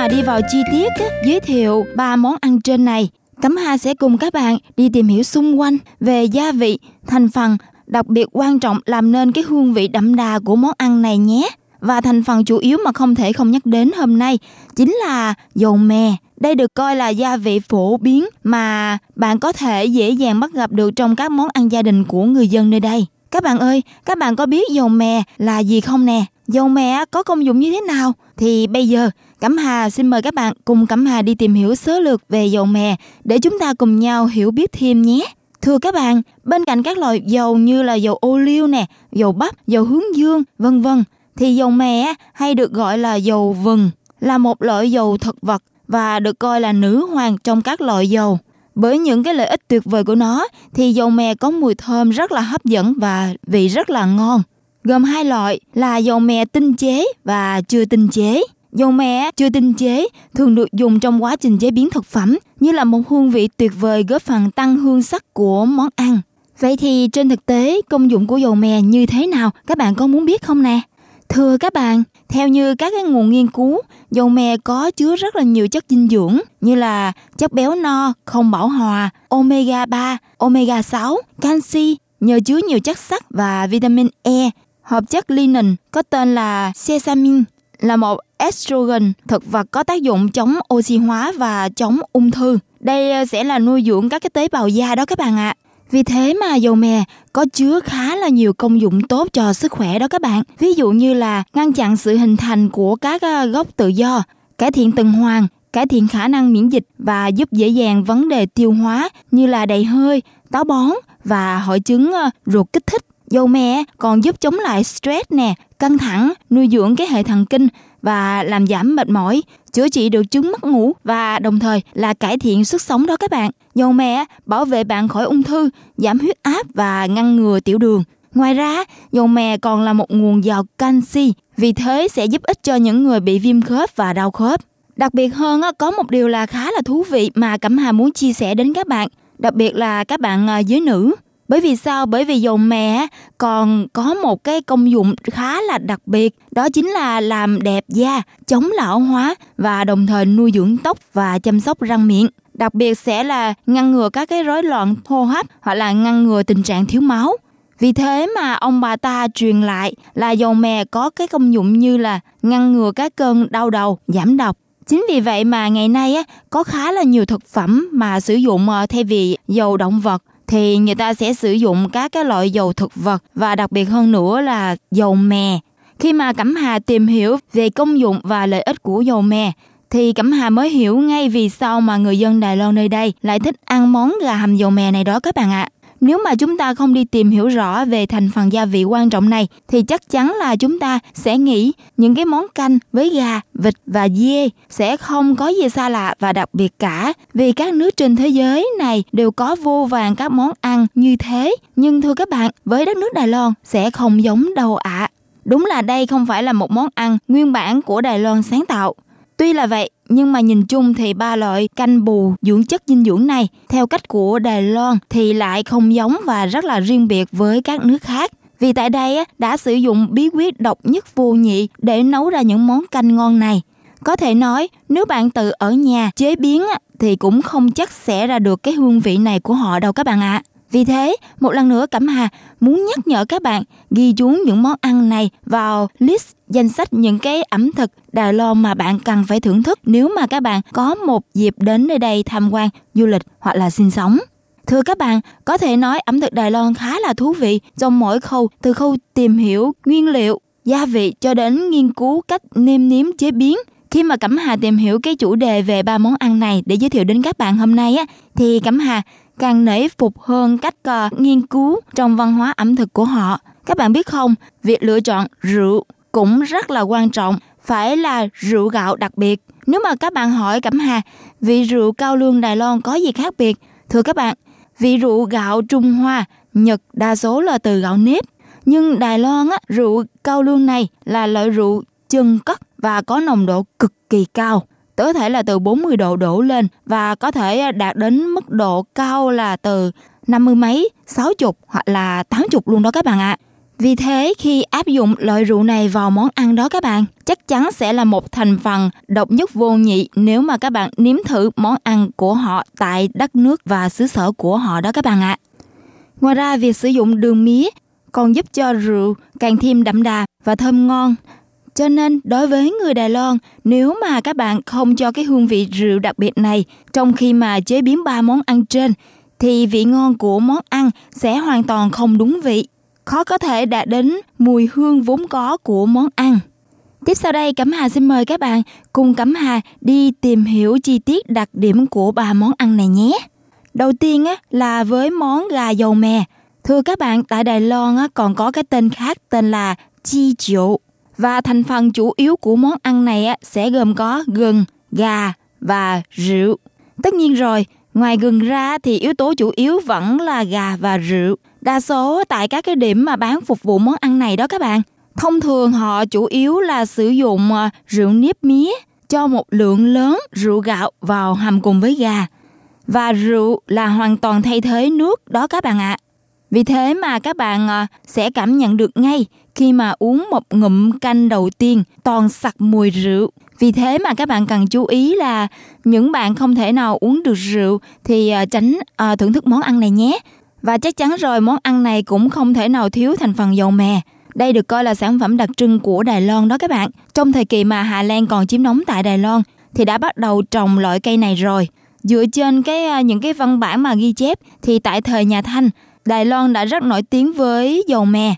mà đi vào chi tiết giới thiệu ba món ăn trên này, Cẩm Hà sẽ cùng các bạn đi tìm hiểu xung quanh về gia vị, thành phần đặc biệt quan trọng làm nên cái hương vị đậm đà của món ăn này nhé. Và thành phần chủ yếu mà không thể không nhắc đến hôm nay chính là dầu mè. Đây được coi là gia vị phổ biến mà bạn có thể dễ dàng bắt gặp được trong các món ăn gia đình của người dân nơi đây. Các bạn ơi, các bạn có biết dầu mè là gì không nè? Dầu mè có công dụng như thế nào? Thì bây giờ Cẩm Hà xin mời các bạn cùng Cẩm Hà đi tìm hiểu sơ lược về dầu mè để chúng ta cùng nhau hiểu biết thêm nhé. Thưa các bạn, bên cạnh các loại dầu như là dầu ô liu nè, dầu bắp, dầu hướng dương, vân vân, thì dầu mè hay được gọi là dầu vừng là một loại dầu thực vật và được coi là nữ hoàng trong các loại dầu. Bởi những cái lợi ích tuyệt vời của nó thì dầu mè có mùi thơm rất là hấp dẫn và vị rất là ngon. Gồm hai loại là dầu mè tinh chế và chưa tinh chế. Dầu mè chưa tinh chế thường được dùng trong quá trình chế biến thực phẩm như là một hương vị tuyệt vời góp phần tăng hương sắc của món ăn. Vậy thì trên thực tế công dụng của dầu mè như thế nào các bạn có muốn biết không nè? Thưa các bạn, theo như các cái nguồn nghiên cứu, dầu mè có chứa rất là nhiều chất dinh dưỡng như là chất béo no, không bão hòa, omega 3, omega 6, canxi, nhờ chứa nhiều chất sắt và vitamin E. Hợp chất linen có tên là sesamin là một estrogen thực vật có tác dụng chống oxy hóa và chống ung thư. Đây ờ, sẽ là nuôi dưỡng các cái tế bào da đó các bạn ạ. À. Vì thế mà dầu mè có chứa khá là nhiều công dụng tốt cho sức khỏe đó các bạn. Ví dụ như là ngăn chặn sự hình thành của các ờ, gốc tự do, cải thiện tuần hoàn, cải thiện khả năng miễn dịch và giúp dễ dàng vấn đề tiêu hóa như là đầy hơi, táo bón và hội chứng ờ, ruột kích thích Dầu mè còn giúp chống lại stress nè, căng thẳng, nuôi dưỡng cái hệ thần kinh và làm giảm mệt mỏi, chữa trị được chứng mất ngủ và đồng thời là cải thiện sức sống đó các bạn. Dầu mè bảo vệ bạn khỏi ung thư, giảm huyết áp và ngăn ngừa tiểu đường. Ngoài ra, dầu mè còn là một nguồn giàu canxi, vì thế sẽ giúp ích cho những người bị viêm khớp và đau khớp. Đặc biệt hơn, có một điều là khá là thú vị mà Cẩm Hà muốn chia sẻ đến các bạn, đặc biệt là các bạn à, giới nữ. Bởi vì sao? Bởi vì dầu mè còn có một cái công dụng khá là đặc biệt, đó chính là làm đẹp da, chống lão hóa và đồng thời nuôi dưỡng tóc và chăm sóc răng miệng. Đặc biệt sẽ là ngăn ngừa các cái rối loạn hô hấp hoặc là ngăn ngừa tình trạng thiếu máu. Vì thế mà ông bà ta truyền lại là dầu mè có cái công dụng như là ngăn ngừa các cơn đau đầu, giảm độc. Chính vì vậy mà ngày nay á, có khá là nhiều thực phẩm mà sử dụng ờ, thay vì dầu động vật thì người ta sẽ sử dụng các cái loại dầu thực vật và đặc biệt hơn nữa là dầu mè. Khi mà Cẩm Hà tìm hiểu về công dụng và lợi ích của dầu mè, thì Cẩm Hà mới hiểu ngay vì sao mà người dân Đài Loan nơi đây lại thích ăn món gà hầm dầu mè này đó các bạn ạ. À. Nếu mà chúng ta không đi tìm hiểu rõ về thành phần gia vị quan trọng này thì chắc chắn là chúng ta sẽ nghĩ những cái món canh với gà, vịt và dê sẽ không có gì xa lạ và đặc biệt cả vì các nước trên thế giới này đều có vô vàng các món ăn như thế. Nhưng thưa các bạn, với đất nước Đài Loan sẽ không giống đâu ạ. À. Đúng là đây không phải là một món ăn nguyên bản của Đài Loan sáng tạo. Tuy là vậy, nhưng mà nhìn chung thì ba loại canh bù dưỡng chất dinh dưỡng này theo cách của Đài Loan thì lại không giống và rất là riêng biệt với các nước khác. Vì tại đây đã sử dụng bí quyết độc nhất vô nhị để nấu ra những món canh ngon này. Có thể nói, nếu bạn tự ở nhà chế biến thì cũng không chắc sẽ ra được cái hương vị này của họ đâu các bạn ạ. À. Vì thế, một lần nữa Cẩm Hà muốn nhắc nhở các bạn ghi chú những món ăn này vào list danh sách những cái ẩm thực Đài Loan mà bạn cần phải thưởng thức nếu mà các bạn có một dịp đến nơi đây tham quan, du lịch hoặc là sinh sống. Thưa các bạn, có thể nói ẩm thực Đài Loan khá là thú vị trong mỗi khâu, từ khâu tìm hiểu nguyên liệu, gia vị cho đến nghiên cứu cách nêm nếm chế biến. Khi mà Cẩm Hà tìm hiểu cái chủ đề về ba món ăn này để giới thiệu đến các bạn hôm nay á, thì Cẩm Hà càng nể phục hơn cách uh, nghiên cứu trong văn hóa ẩm thực của họ. Các bạn biết không, việc lựa chọn rượu cũng rất là quan trọng, phải là rượu gạo đặc biệt. Nếu mà các bạn hỏi Cẩm Hà, vị rượu cao lương Đài Loan có gì khác biệt? Thưa các bạn, vị rượu gạo Trung Hoa, Nhật đa số là từ gạo nếp. Nhưng Đài Loan á, rượu cao lương này là loại rượu chân cất và có nồng độ cực kỳ cao có thể là từ 40 độ đổ lên và có thể à, đạt đến mức độ cao là từ 50 mấy, 60 hoặc là 80 luôn đó các bạn ạ. Vì thế khi áp dụng loại rượu này vào món ăn đó các bạn, chắc chắn sẽ là một thành phần độc nhất vô nhị nếu mà các bạn nếm thử món ăn của họ tại đất nước và xứ sở của họ đó các bạn ạ. Ngoài ra việc sử dụng đường mía còn giúp cho rượu càng thêm đậm đà và thơm ngon cho nên đối với người Đài Loan, nếu mà các bạn không cho cái hương vị rượu đặc biệt này trong khi mà chế biến ba món ăn trên, thì vị ngon của món ăn sẽ hoàn toàn không đúng vị, khó có thể đạt đến mùi hương vốn có của món ăn. Tiếp sau đây, Cẩm Hà xin mời các bạn cùng Cẩm Hà đi tìm hiểu chi tiết đặc điểm của ba món ăn này nhé. Đầu tiên á, là với món gà dầu mè. Thưa các bạn, tại Đài Loan á, còn có cái tên khác tên là chi chiu. Và thành phần chủ yếu của món ăn này sẽ gồm có gừng, gà và rượu. Tất nhiên rồi, ngoài gừng ra thì yếu tố chủ yếu vẫn là gà và rượu. Đa số tại các cái điểm mà bán phục vụ món ăn này đó các bạn. Thông thường họ chủ yếu là sử dụng ờ, rượu nếp mía cho một lượng lớn rượu gạo vào hầm cùng với gà. Và rượu là hoàn toàn thay thế nước đó các bạn ạ. À. Vì thế mà các bạn ờ, sẽ cảm nhận được ngay khi mà uống một ngụm canh đầu tiên toàn sặc mùi rượu. Vì thế mà các bạn cần chú ý là những bạn không thể nào uống được rượu thì à, tránh à, thưởng thức món ăn này nhé. Và chắc chắn rồi món ăn này cũng không thể nào thiếu thành phần dầu mè. Đây được coi là sản phẩm đặc trưng của Đài Loan đó các bạn. Trong thời kỳ mà Hà Lan còn chiếm đóng tại Đài Loan thì đã bắt đầu trồng loại cây này rồi. Dựa trên cái à, những cái văn bản mà ghi chép thì tại thời nhà Thanh Đài Loan đã rất nổi tiếng với dầu mè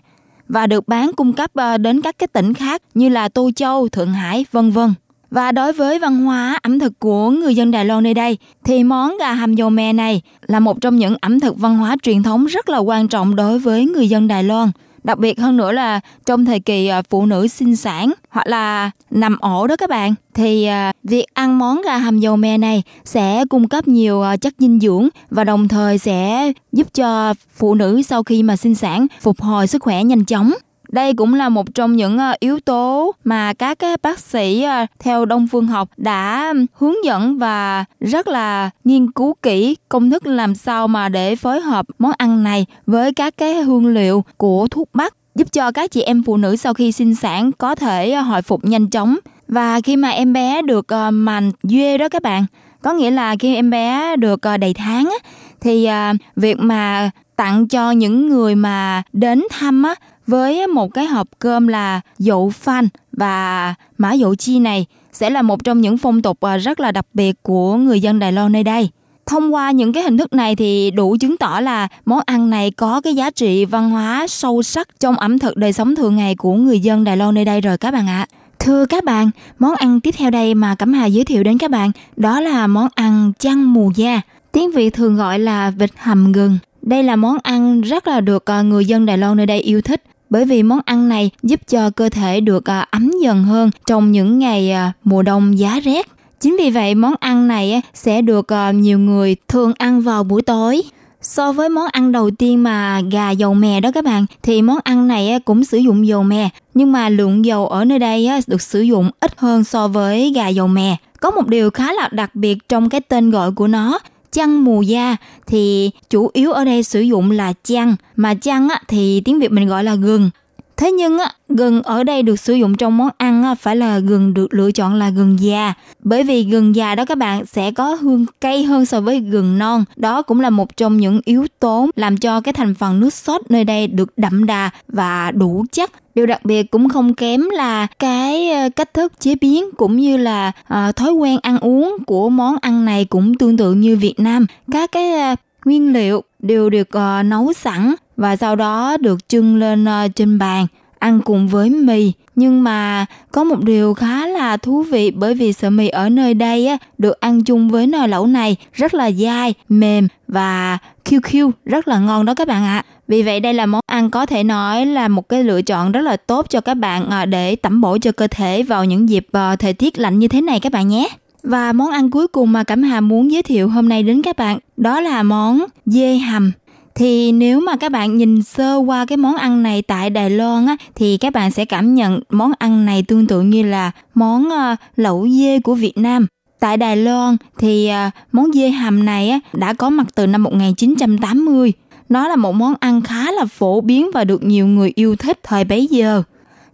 và được bán cung cấp ờ, đến các cái tỉnh khác như là Tô Châu, Thượng Hải, vân vân. Và đối với văn hóa ẩm thực của người dân Đài Loan nơi đây thì món gà hầm dầu mè này là một trong những ẩm thực văn hóa truyền thống rất là quan trọng đối với người dân Đài Loan. Đặc biệt hơn nữa là trong thời kỳ à, phụ nữ sinh sản hoặc là nằm ổ đó các bạn, thì à, việc ăn món gà hầm dầu mè này sẽ cung cấp nhiều à, chất dinh dưỡng và đồng thời sẽ giúp cho phụ nữ sau khi mà sinh sản phục hồi sức khỏe nhanh chóng. Đây cũng là một trong những ờ, yếu tố mà các ờ, bác sĩ ờ, theo Đông phương học đã hướng dẫn và rất là nghiên cứu kỹ công thức làm sao mà để phối hợp món ăn này với các cái hương liệu của thuốc bắc, giúp cho các chị em phụ nữ sau khi sinh sản có thể hồi phục nhanh chóng. Và khi mà em bé được màn duê đó các bạn, có nghĩa là khi em bé được đầy tháng thì việc mà tặng cho những người mà đến thăm á với một cái hộp cơm là dậu phan và mã dậu chi này sẽ là một trong những phong tục à, rất là đặc biệt của người dân Đài Loan nơi đây. Thông qua những cái hình thức này thì đủ chứng tỏ là món ăn này có cái giá trị văn hóa sâu sắc trong ẩm thực đời sống thường ngày của người dân Đài Loan nơi đây rồi các bạn ạ. Thưa các bạn, món ăn tiếp theo đây mà Cẩm Hà giới thiệu đến các bạn đó là món ăn chăn mù da. Tiếng Việt thường gọi là vịt hầm gừng. Đây là món ăn rất là được à, người dân Đài Loan nơi đây yêu thích bởi vì món ăn này giúp cho cơ thể được à, ấm dần hơn trong những ngày à, mùa đông giá rét. Chính vì vậy món ăn này à, sẽ được nhiều người thường ăn vào buổi tối. So với món ăn đầu tiên mà gà dầu mè đó các bạn, thì món ăn này cũng sử dụng dầu mè nhưng mà lượng dầu ở nơi đây được sử dụng ít hơn so với gà dầu mè. Có một điều khá là đặc biệt trong cái tên gọi của nó chăn mù da thì chủ yếu ở đây sử dụng là chăn mà chăn á, thì tiếng Việt mình gọi là gừng. Thế nhưng á, gừng ở đây được sử dụng trong món ăn á, phải là gừng được lựa chọn là gừng già. Bởi vì gừng già đó các bạn sẽ có hương cay hơn so với gừng non. Đó cũng là một trong những yếu tố làm cho cái thành phần nước sốt nơi đây được đậm đà và đủ chất. Điều đặc biệt cũng không kém là cái ờ, cách thức chế biến cũng như là à, thói quen ăn uống của món ăn này cũng tương tự như Việt Nam. Các cái ờ, nguyên liệu đều được uh, nấu sẵn và sau đó được trưng lên uh, trên bàn ăn cùng với mì nhưng mà có một điều khá là thú vị bởi vì sợi mì ở nơi đây á, được ăn chung với nồi lẩu này rất là dai, mềm và QQ rất là ngon đó các bạn ạ. Vì vậy đây là món ăn có thể nói là một cái lựa chọn rất là tốt cho các bạn à, để tẩm bổ cho cơ thể vào những dịp thời tiết lạnh như thế này các bạn nhé. Và món ăn cuối cùng mà Cẩm Hà muốn giới thiệu hôm nay đến các bạn đó là món dê hầm thì nếu mà các bạn nhìn sơ qua cái món ăn này tại Đài Loan á thì các bạn sẽ cảm nhận món ăn này tương tự như là món uh, lẩu dê của Việt Nam. Tại Đài Loan thì uh, món dê hầm này á đã có mặt từ năm 1980. Nó là một món ăn khá là phổ biến và được nhiều người yêu thích thời bấy giờ.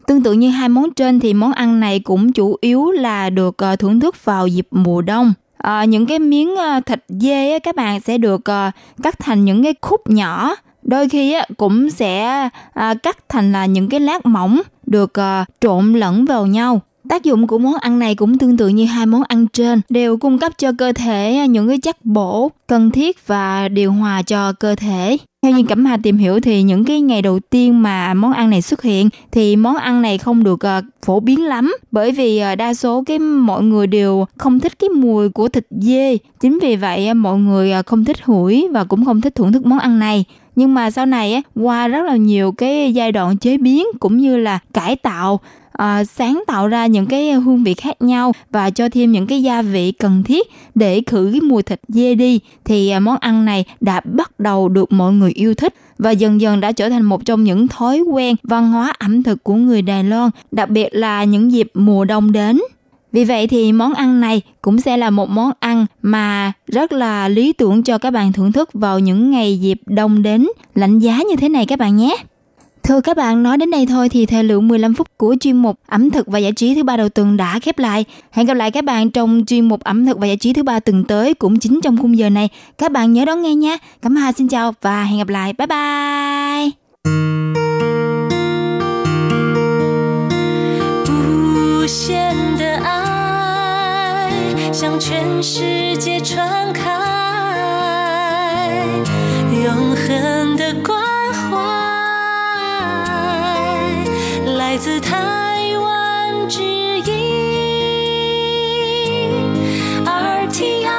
Tương tự như hai món trên thì món ăn này cũng chủ yếu là được ờ, thưởng thức vào dịp mùa đông. À, những cái miếng ờ, thịt dê á, các bạn sẽ được cắt thành những cái khúc nhỏ. Đôi khi á, cũng sẽ cắt thành là những cái lát mỏng được trộn lẫn vào nhau. Tác dụng của món ăn này cũng tương tự như hai món ăn trên, đều cung cấp cho cơ thể những cái chất bổ cần thiết và điều hòa cho cơ thể. Theo như Cẩm Hà tìm hiểu thì những cái ngày đầu tiên mà món ăn này xuất hiện thì món ăn này không được ờ, phổ biến lắm bởi vì ờ, đa số cái mọi người đều không thích cái mùi của thịt dê. Chính vì vậy ờ, mọi người không thích hủi và cũng không thích thưởng thức món ăn này nhưng mà sau này qua rất là nhiều cái giai đoạn chế biến cũng như là cải tạo à, sáng tạo ra những cái hương vị khác nhau và cho thêm những cái gia vị cần thiết để khử cái mùi thịt dê đi thì à, món ăn này đã bắt đầu được mọi người yêu thích và dần dần đã trở thành một trong những thói quen văn hóa ẩm thực của người Đài Loan, đặc biệt là những dịp mùa đông đến. Vì vậy thì món ăn này cũng sẽ là một món ăn mà rất là lý tưởng cho các bạn thưởng thức vào những ngày dịp đông đến lạnh giá như thế này các bạn nhé. Thưa các bạn, nói đến đây thôi thì thời lượng 15 phút của chuyên mục ẩm thực và giải trí thứ ba đầu tuần đã khép lại. Hẹn gặp lại các bạn trong chuyên mục ẩm thực và giải trí thứ ba tuần tới cũng chính trong khung giờ này. Các bạn nhớ đón nghe nha. Cảm Hà xin chào và hẹn gặp lại. Bye bye. Hãy 向全世界传开，永恒的关怀，来自台湾之音，RTI。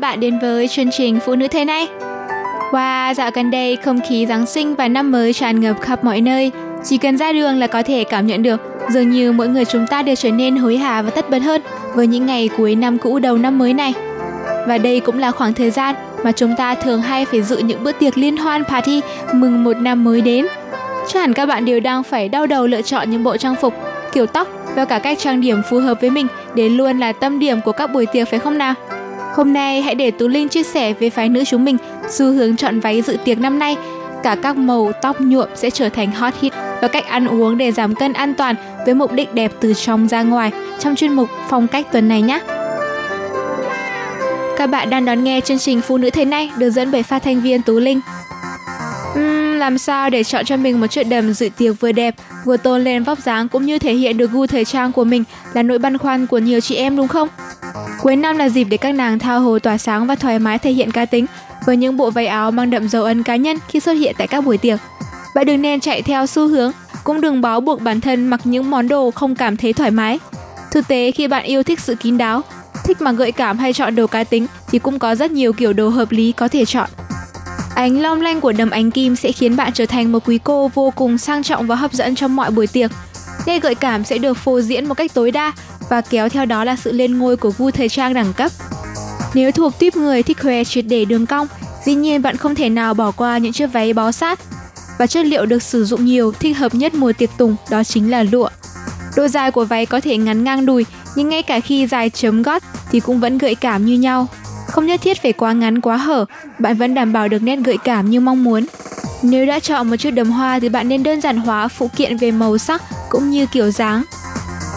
Bạn đến với chương trình Phụ nữ thế này Wow, dạo gần đây không khí Giáng sinh và năm mới tràn ngập khắp mọi nơi. Chỉ cần ra đường là có thể cảm nhận được dường như mỗi người chúng ta đều trở nên hối hả và tất bật hơn với những ngày cuối năm cũ đầu năm mới này. Và đây cũng là khoảng thời gian mà chúng ta thường hay phải dự những bữa tiệc liên hoan party mừng một năm mới đến. Chắc hẳn các bạn đều đang phải đau đầu lựa chọn những bộ trang phục, kiểu tóc và cả cách trang điểm phù hợp với mình để luôn là tâm điểm của các buổi tiệc phải không nào? Hôm nay hãy để Tú Linh chia sẻ với phái nữ chúng mình xu hướng chọn váy dự tiệc năm nay. Cả các màu tóc nhuộm sẽ trở thành hot hit và cách ăn uống để giảm cân an toàn với mục đích đẹp từ trong ra ngoài trong chuyên mục phong cách tuần này nhé. Các bạn đang đón nghe chương trình Phụ nữ thế này được dẫn bởi phát thanh viên Tú Linh. Uhm, làm sao để chọn cho mình một chiếc đầm dự tiệc vừa đẹp, vừa tôn lên vóc dáng cũng như thể hiện được gu thời trang của mình là nỗi băn khoăn của nhiều chị em đúng không? Cuối năm là dịp để các nàng thao hồ tỏa sáng và thoải mái thể hiện cá tính với những bộ váy áo mang đậm dấu ấn cá nhân khi xuất hiện tại các buổi tiệc. Bạn đừng nên chạy theo xu hướng, cũng đừng bó buộc bản thân mặc những món đồ không cảm thấy thoải mái. Thực tế khi bạn yêu thích sự kín đáo, thích mặc gợi cảm hay chọn đồ cá tính thì cũng có rất nhiều kiểu đồ hợp lý có thể chọn. Ánh long lanh của đầm ánh kim sẽ khiến bạn trở thành một quý cô vô cùng sang trọng và hấp dẫn trong mọi buổi tiệc. Nét gợi cảm sẽ được phô diễn một cách tối đa và kéo theo đó là sự lên ngôi của gu thời trang đẳng cấp. Nếu thuộc tuyếp người thích khoe triệt để đường cong, dĩ nhiên bạn không thể nào bỏ qua những chiếc váy bó sát. Và chất liệu được sử dụng nhiều thích hợp nhất mùa tiệc tùng đó chính là lụa. Độ dài của váy có thể ngắn ngang đùi, nhưng ngay cả khi dài chấm gót thì cũng vẫn gợi cảm như nhau. Không nhất thiết phải quá ngắn quá hở, bạn vẫn đảm bảo được nét gợi cảm như mong muốn. Nếu đã chọn một chiếc đầm hoa thì bạn nên đơn giản hóa phụ kiện về màu sắc cũng như kiểu dáng.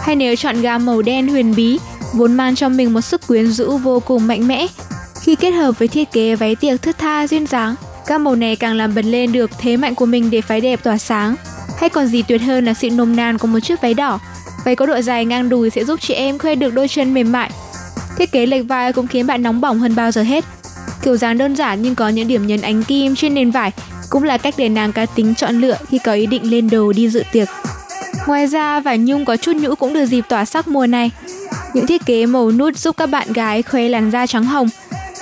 Hay nếu chọn gam màu đen huyền bí, vốn mang trong mình một sức quyến rũ vô cùng mạnh mẽ, khi kết hợp với thiết kế váy tiệc thướt tha duyên dáng, gam màu này càng làm bật lên được thế mạnh của mình để phái đẹp tỏa sáng. Hay còn gì tuyệt hơn là sự nồng nàn của một chiếc váy đỏ. Váy có độ dài ngang đùi sẽ giúp chị em khoe được đôi chân mềm mại. Thiết kế lệch vai cũng khiến bạn nóng bỏng hơn bao giờ hết. Kiểu dáng đơn giản nhưng có những điểm nhấn ánh kim trên nền vải cũng là cách để nàng cá tính chọn lựa khi có ý định lên đồ đi dự tiệc. Ngoài ra, vải nhung có chút nhũ cũng được dịp tỏa sắc mùa này. Những thiết kế màu nút giúp các bạn gái khoe làn da trắng hồng,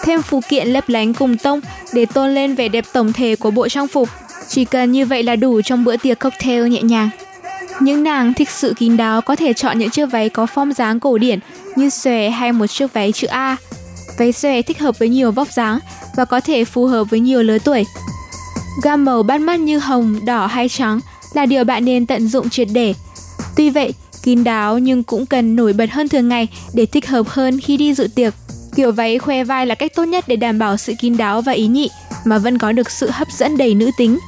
thêm phụ kiện lấp lánh cùng tông để tôn lên vẻ đẹp tổng thể của bộ trang phục. Chỉ cần như vậy là đủ trong bữa tiệc cocktail nhẹ nhàng. Những nàng thích sự kín đáo có thể chọn những chiếc váy có form dáng cổ điển như xòe hay một chiếc váy chữ A. Váy xòe thích hợp với nhiều vóc dáng và có thể phù hợp với nhiều lứa tuổi. Gam màu bắt mắt như hồng, đỏ hay trắng là điều bạn nên tận dụng triệt để. Tuy vậy, kín đáo nhưng cũng cần nổi bật hơn thường ngày để thích hợp hơn khi đi dự tiệc. Kiểu váy khoe vai là cách tốt nhất để đảm bảo sự kín đáo và ý nhị mà vẫn có được sự hấp dẫn đầy nữ tính.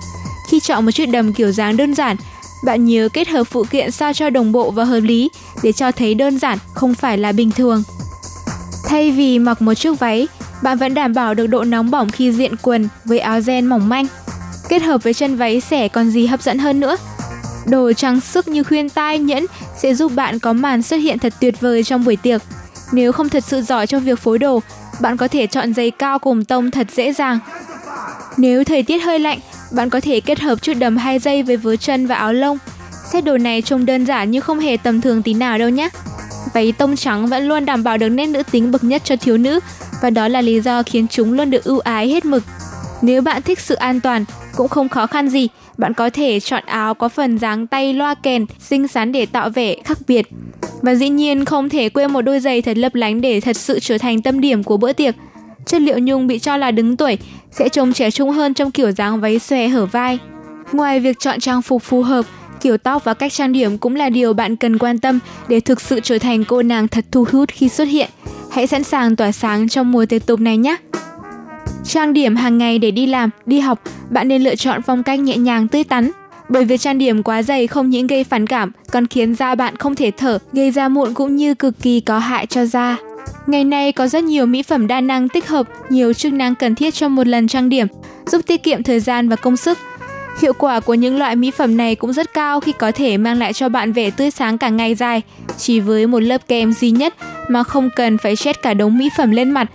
Khi chọn một chiếc đầm kiểu dáng đơn giản, bạn nhớ kết hợp phụ kiện sao cho đồng bộ và hợp lý để cho thấy đơn giản không phải là bình thường. Thay vì mặc một chiếc váy, bạn vẫn đảm bảo được độ nóng bỏng khi diện quần với áo ren mỏng manh. Kết hợp với chân váy xẻ còn gì hấp dẫn hơn nữa. Đồ trang sức như khuyên tai, nhẫn sẽ giúp bạn có màn xuất hiện thật tuyệt vời trong buổi tiệc. Nếu không thật sự giỏi trong việc phối đồ, bạn có thể chọn giày cao cùng tông thật dễ dàng. Nếu thời tiết hơi lạnh, bạn có thể kết hợp chút đầm hai dây với vớ chân và áo lông. Set đồ này trông đơn giản nhưng không hề tầm thường tí nào đâu nhé. Váy tông trắng vẫn luôn đảm bảo được nét nữ tính bậc nhất cho thiếu nữ và đó là lý do khiến chúng luôn được ưu ái hết mực. Nếu bạn thích sự an toàn, cũng không khó khăn gì, bạn có thể chọn áo có phần dáng tay loa kèn, xinh xắn để tạo vẻ khác biệt. Và dĩ nhiên không thể quên một đôi giày thật lấp lánh để thật sự trở thành tâm điểm của bữa tiệc. Chất liệu nhung bị cho là đứng tuổi sẽ trông trẻ trung hơn trong kiểu dáng váy xòe hở vai. Ngoài việc chọn trang phục phù hợp, kiểu tóc và cách trang điểm cũng là điều bạn cần quan tâm để thực sự trở thành cô nàng thật thu hút khi xuất hiện. Hãy sẵn sàng tỏa sáng trong mùa tiệc tùng này nhé! Trang điểm hàng ngày để đi làm, đi học, bạn nên lựa chọn phong cách nhẹ nhàng tươi tắn. Bởi việc trang điểm quá dày không những gây phản cảm, còn khiến da bạn không thể thở, gây ra mụn cũng như cực kỳ có hại cho da. Ngày nay có rất nhiều mỹ phẩm đa năng tích hợp nhiều chức năng cần thiết cho một lần trang điểm, giúp tiết kiệm thời gian và công sức. Hiệu quả của những loại mỹ phẩm này cũng rất cao khi có thể mang lại cho bạn vẻ tươi sáng cả ngày dài, chỉ với một lớp kem duy nhất mà không cần phải chết cả đống mỹ phẩm lên mặt.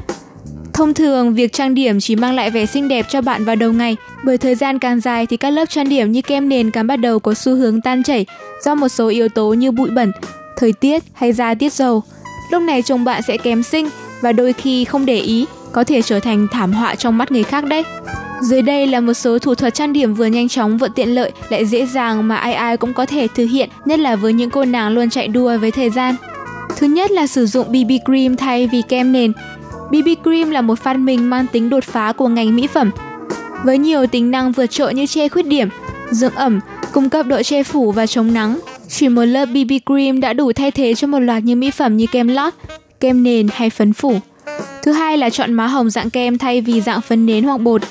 Thông thường, việc trang điểm chỉ mang lại vẻ xinh đẹp cho bạn vào đầu ngày, bởi thời gian càng dài thì các lớp trang điểm như kem nền càng bắt đầu có xu hướng tan chảy do một số yếu tố như bụi bẩn, thời tiết hay da tiết dầu. Lúc này trông bạn sẽ kém xinh và đôi khi không để ý có thể trở thành thảm họa trong mắt người khác đấy. Dưới đây là một số thủ thuật trang điểm vừa nhanh chóng vừa tiện lợi lại dễ dàng mà ai ai cũng có thể thực hiện, nhất là với những cô nàng luôn chạy đua với thời gian. Thứ nhất là sử dụng BB cream thay vì kem nền. BB cream là một phát minh mang tính đột phá của ngành mỹ phẩm. Với nhiều tính năng vượt trội như che khuyết điểm, dưỡng ẩm, cung cấp độ che phủ và chống nắng, chỉ một lớp BB cream đã đủ thay thế cho một loạt những mỹ phẩm như kem lót, kem nền hay phấn phủ. Thứ hai là chọn má hồng dạng kem thay vì dạng phấn nến hoặc bột.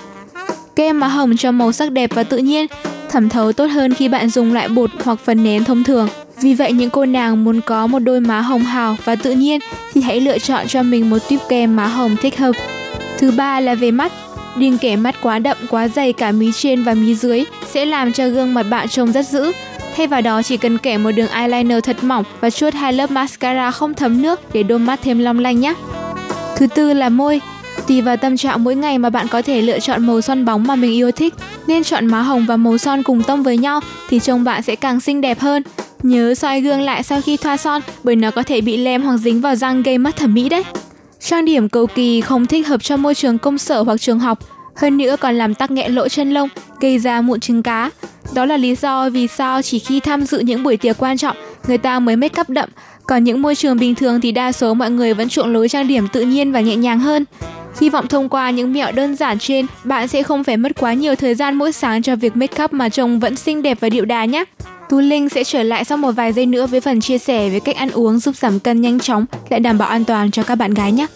Kem má hồng cho màu sắc đẹp và tự nhiên, thẩm thấu tốt hơn khi bạn dùng loại bột hoặc phấn nến thông thường. Vì vậy những cô nàng muốn có một đôi má hồng hào và tự nhiên thì hãy lựa chọn cho mình một tuyếp kem má hồng thích hợp. Thứ ba là về mắt. Đừng kẻ mắt quá đậm, quá dày cả mí trên và mí dưới sẽ làm cho gương mặt bạn trông rất dữ. Thay vào đó chỉ cần kẻ một đường eyeliner thật mỏng và chuốt hai lớp mascara không thấm nước để đôi mắt thêm long lanh nhé. Thứ tư là môi. Tùy vào tâm trạng mỗi ngày mà bạn có thể lựa chọn màu son bóng mà mình yêu thích. Nên chọn má hồng và màu son cùng tông với nhau thì trông bạn sẽ càng xinh đẹp hơn. Nhớ soi gương lại sau khi thoa son bởi nó có thể bị lem hoặc dính vào răng gây mất thẩm mỹ đấy. Trang điểm cầu kỳ không thích hợp cho môi trường công sở hoặc trường học, hơn nữa còn làm tắc nghẽn lỗ chân lông, gây ra mụn trứng cá. Đó là lý do vì sao chỉ khi tham dự những buổi tiệc quan trọng, người ta mới make up đậm, còn những môi trường bình thường thì đa số mọi người vẫn chuộng lối trang điểm tự nhiên và nhẹ nhàng hơn. Hy vọng thông qua những mẹo đơn giản trên, bạn sẽ không phải mất quá nhiều thời gian mỗi sáng cho việc make up mà trông vẫn xinh đẹp và điệu đà nhé. Tú Linh sẽ trở lại sau một vài giây nữa với phần chia sẻ về cách ăn uống giúp giảm cân nhanh chóng, lại đảm bảo an toàn cho các bạn gái nhé.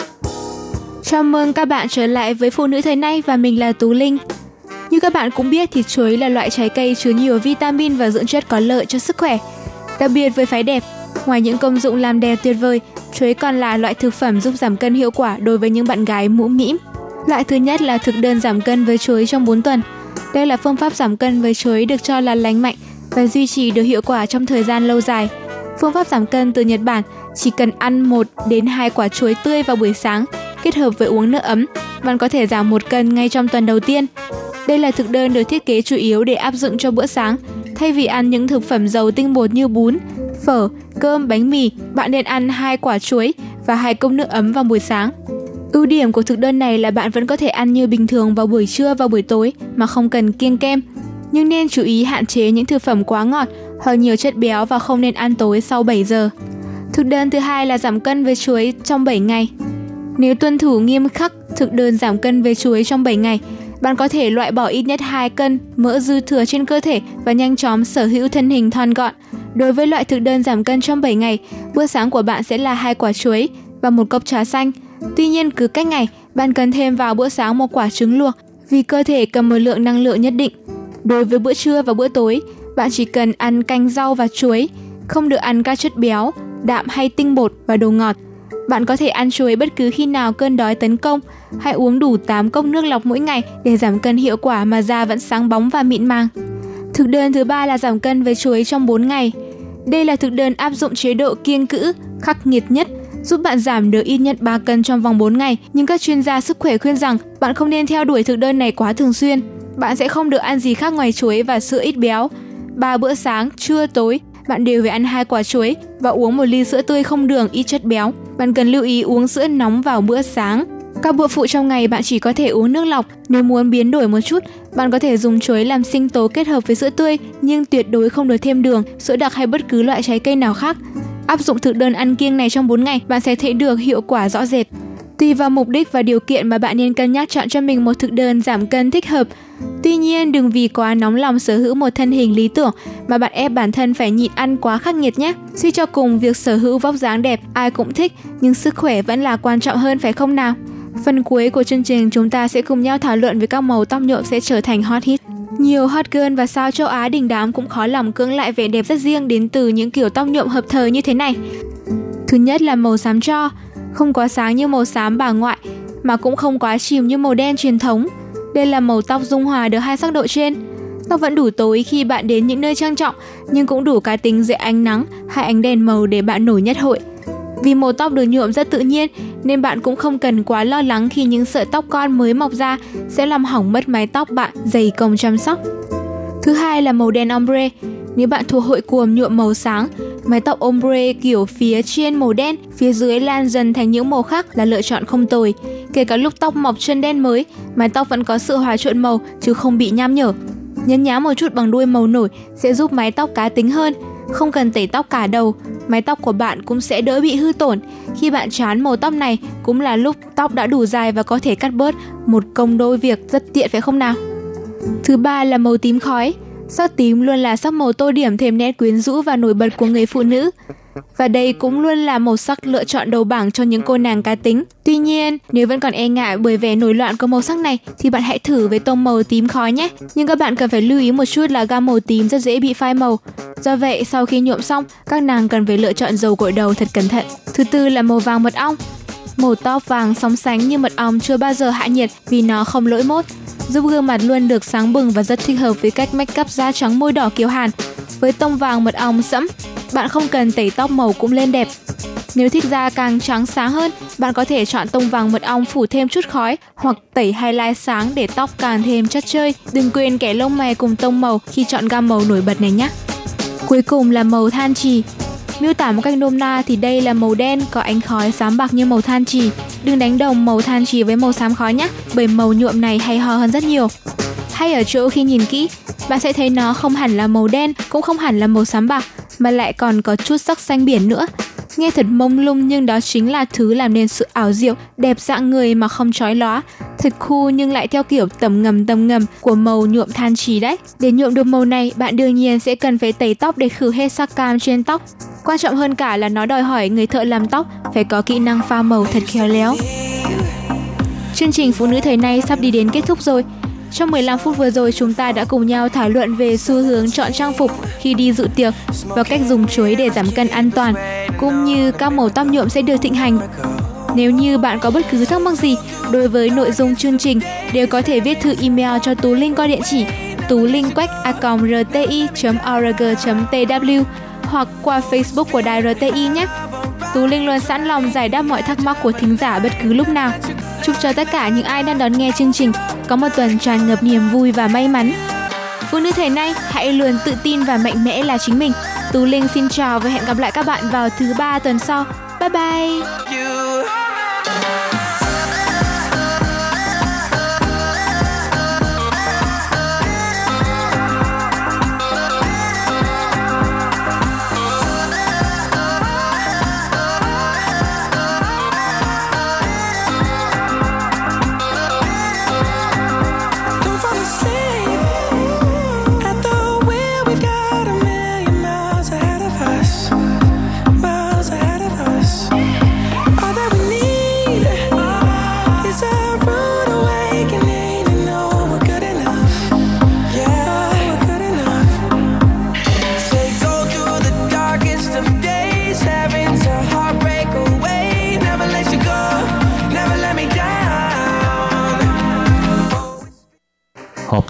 Chào mừng các bạn trở lại với Phụ nữ thời nay và mình là Tú Linh. Như các bạn cũng biết thì chuối là loại trái cây chứa nhiều vitamin và dưỡng chất có lợi cho sức khỏe. Đặc biệt với phái đẹp, ngoài những công dụng làm đẹp tuyệt vời, chuối còn là loại thực phẩm giúp giảm cân hiệu quả đối với những bạn gái mũ mĩm. Loại thứ nhất là thực đơn giảm cân với chuối trong 4 tuần. Đây là phương pháp giảm cân với chuối được cho là lành mạnh và duy trì được hiệu quả trong thời gian lâu dài. Phương pháp giảm cân từ Nhật Bản chỉ cần ăn 1 đến 2 quả chuối tươi vào buổi sáng kết hợp với uống nước ấm, bạn có thể giảm một cân ngay trong tuần đầu tiên. Đây là thực đơn được thiết kế chủ yếu để áp dụng cho bữa sáng. Thay vì ăn những thực phẩm giàu tinh bột như bún, phở, cơm, bánh mì, bạn nên ăn hai quả chuối và hai cốc nước ấm vào buổi sáng. Ưu điểm của thực đơn này là bạn vẫn có thể ăn như bình thường vào buổi trưa và buổi tối mà không cần kiêng kem. Nhưng nên chú ý hạn chế những thực phẩm quá ngọt hoặc nhiều chất béo và không nên ăn tối sau 7 giờ. Thực đơn thứ hai là giảm cân với chuối trong 7 ngày. Nếu tuân thủ nghiêm khắc thực đơn giảm cân với chuối trong 7 ngày, bạn có thể loại bỏ ít nhất 2 cân mỡ dư thừa trên cơ thể và nhanh chóng sở hữu thân hình thon gọn. Đối với loại thực đơn giảm cân trong 7 ngày, bữa sáng của bạn sẽ là hai quả chuối và một cốc trà xanh. Tuy nhiên cứ cách ngày, bạn cần thêm vào bữa sáng một quả trứng luộc vì cơ thể cần một lượng năng lượng nhất định. Đối với bữa trưa và bữa tối, bạn chỉ cần ăn canh rau và chuối, không được ăn các chất béo, đạm hay tinh bột và đồ ngọt. Bạn có thể ăn chuối bất cứ khi nào cơn đói tấn công. Hãy uống đủ 8 cốc nước lọc mỗi ngày để giảm cân hiệu quả mà da vẫn sáng bóng và mịn màng. Thực đơn thứ ba là giảm cân với chuối trong 4 ngày. Đây là thực đơn áp dụng chế độ kiêng cữ, khắc nghiệt nhất, giúp bạn giảm được ít nhất 3 cân trong vòng 4 ngày. Nhưng các chuyên gia sức khỏe khuyên rằng bạn không nên theo đuổi thực đơn này quá thường xuyên. Bạn sẽ không được ăn gì khác ngoài chuối và sữa ít béo. Ba bữa sáng, trưa, tối bạn đều phải ăn hai quả chuối và uống một ly sữa tươi không đường ít chất béo. Bạn cần lưu ý uống sữa nóng vào bữa sáng. Các bữa phụ trong ngày bạn chỉ có thể uống nước lọc. Nếu muốn biến đổi một chút, bạn có thể dùng chuối làm sinh tố kết hợp với sữa tươi, nhưng tuyệt đối không được thêm đường, sữa đặc hay bất cứ loại trái cây nào khác. Áp dụng thực đơn ăn kiêng này trong 4 ngày, bạn sẽ thấy được hiệu quả rõ rệt. Tùy vào mục đích và điều kiện mà bạn nên cân nhắc chọn cho mình một thực đơn giảm cân thích hợp. Tuy nhiên, đừng vì quá nóng lòng sở hữu một thân hình lý tưởng mà bạn ép bản thân phải nhịn ăn quá khắc nghiệt nhé. Suy cho cùng, việc sở hữu vóc dáng đẹp ai cũng thích, nhưng sức khỏe vẫn là quan trọng hơn phải không nào? Phần cuối của chương trình chúng ta sẽ cùng nhau thảo luận về các màu tóc nhuộm sẽ trở thành hot hit. Nhiều hot girl và sao châu Á đình đám cũng khó lòng cưỡng lại vẻ đẹp rất riêng đến từ những kiểu tóc nhuộm hợp thời như thế này. Thứ nhất là màu xám cho, không quá sáng như màu xám bà ngoại mà cũng không quá chìm như màu đen truyền thống. Đây là màu tóc dung hòa được hai sắc độ trên. Tóc vẫn đủ tối khi bạn đến những nơi trang trọng, nhưng cũng đủ cá tính dễ ánh nắng hay ánh đèn màu để bạn nổi nhất hội. Vì màu tóc được nhuộm rất tự nhiên nên bạn cũng không cần quá lo lắng khi những sợi tóc con mới mọc ra sẽ làm hỏng mất mái tóc bạn dày công chăm sóc. Thứ hai là màu đen ombre. Nếu bạn thuộc hội cuồng nhuộm màu sáng, mái tóc ombre kiểu phía trên màu đen, phía dưới lan dần thành những màu khác là lựa chọn không tồi. Kể cả lúc tóc mọc chân đen mới, mái tóc vẫn có sự hòa trộn màu chứ không bị nham nhở. Nhấn nhá một chút bằng đuôi màu nổi sẽ giúp mái tóc cá tính hơn. Không cần tẩy tóc cả đầu, mái tóc của bạn cũng sẽ đỡ bị hư tổn. Khi bạn chán màu tóc này cũng là lúc tóc đã đủ dài và có thể cắt bớt một công đôi việc rất tiện phải không nào? Thứ ba là màu tím khói. Sắc tím luôn là sắc màu tô điểm thêm nét quyến rũ và nổi bật của người phụ nữ. Và đây cũng luôn là màu sắc lựa chọn đầu bảng cho những cô nàng cá tính. Tuy nhiên, nếu vẫn còn e ngại bởi vẻ nổi loạn của màu sắc này thì bạn hãy thử với tông màu tím khói nhé. Nhưng các bạn cần phải lưu ý một chút là gam màu tím rất dễ bị phai màu. Do vậy, sau khi nhuộm xong, các nàng cần phải lựa chọn dầu gội đầu thật cẩn thận. Thứ tư là màu vàng mật ong. Màu tóc vàng sóng sánh như mật ong chưa bao giờ hạ nhiệt vì nó không lỗi mốt, giúp gương mặt luôn được sáng bừng và rất thích hợp với cách make up da trắng môi đỏ kiều hàn. Với tông vàng mật ong sẫm, bạn không cần tẩy tóc màu cũng lên đẹp. Nếu thích da càng trắng sáng hơn, bạn có thể chọn tông vàng mật ong phủ thêm chút khói hoặc tẩy highlight sáng để tóc càng thêm chất chơi. Đừng quên kẻ lông mày cùng tông màu khi chọn gam màu nổi bật này nhé. Cuối cùng là màu than trì. Miêu tả một cách nôm na thì đây là màu đen có ánh khói xám bạc như màu than trì. Đừng đánh đồng màu than trì với màu xám khói nhé, bởi màu nhuộm này hay ho hơn rất nhiều. Hay ở chỗ khi nhìn kỹ, bạn sẽ thấy nó không hẳn là màu đen, cũng không hẳn là màu xám bạc, mà lại còn có chút sắc xanh biển nữa. Nghe thật mông lung nhưng đó chính là thứ làm nên sự ảo diệu, đẹp dạng người mà không chói lóa. Thật khu nhưng lại theo kiểu tầm ngầm tầm ngầm của màu nhuộm than trì đấy. Để nhuộm được màu này, bạn đương nhiên sẽ cần phải tẩy tóc để khử hết sắc cam trên tóc. Quan trọng hơn cả là nó đòi hỏi người thợ làm tóc phải có kỹ năng pha màu thật khéo léo. Chương trình Phụ nữ thời nay sắp đi đến kết thúc rồi. Trong 15 phút vừa rồi chúng ta đã cùng nhau thảo luận về xu hướng chọn trang phục khi đi dự tiệc và cách dùng chuối để giảm cân an toàn, cũng như các màu tóc nhuộm sẽ được thịnh hành. Nếu như bạn có bất cứ thắc mắc gì đối với nội dung chương trình, đều có thể viết thư email cho Tú Linh qua địa chỉ tú linh quách a rti.org.tw hoặc qua Facebook của đài RTI nhé. Tú Linh luôn sẵn lòng giải đáp mọi thắc mắc của thính giả bất cứ lúc nào. Chúc cho tất cả những ai đang đón nghe chương trình có một tuần tràn ngập niềm vui và may mắn. Phụ nữ thời nay, hãy luôn tự tin và mạnh mẽ là chính mình. Tú Linh xin chào và hẹn gặp lại các bạn vào thứ ba tuần sau. Bye bye!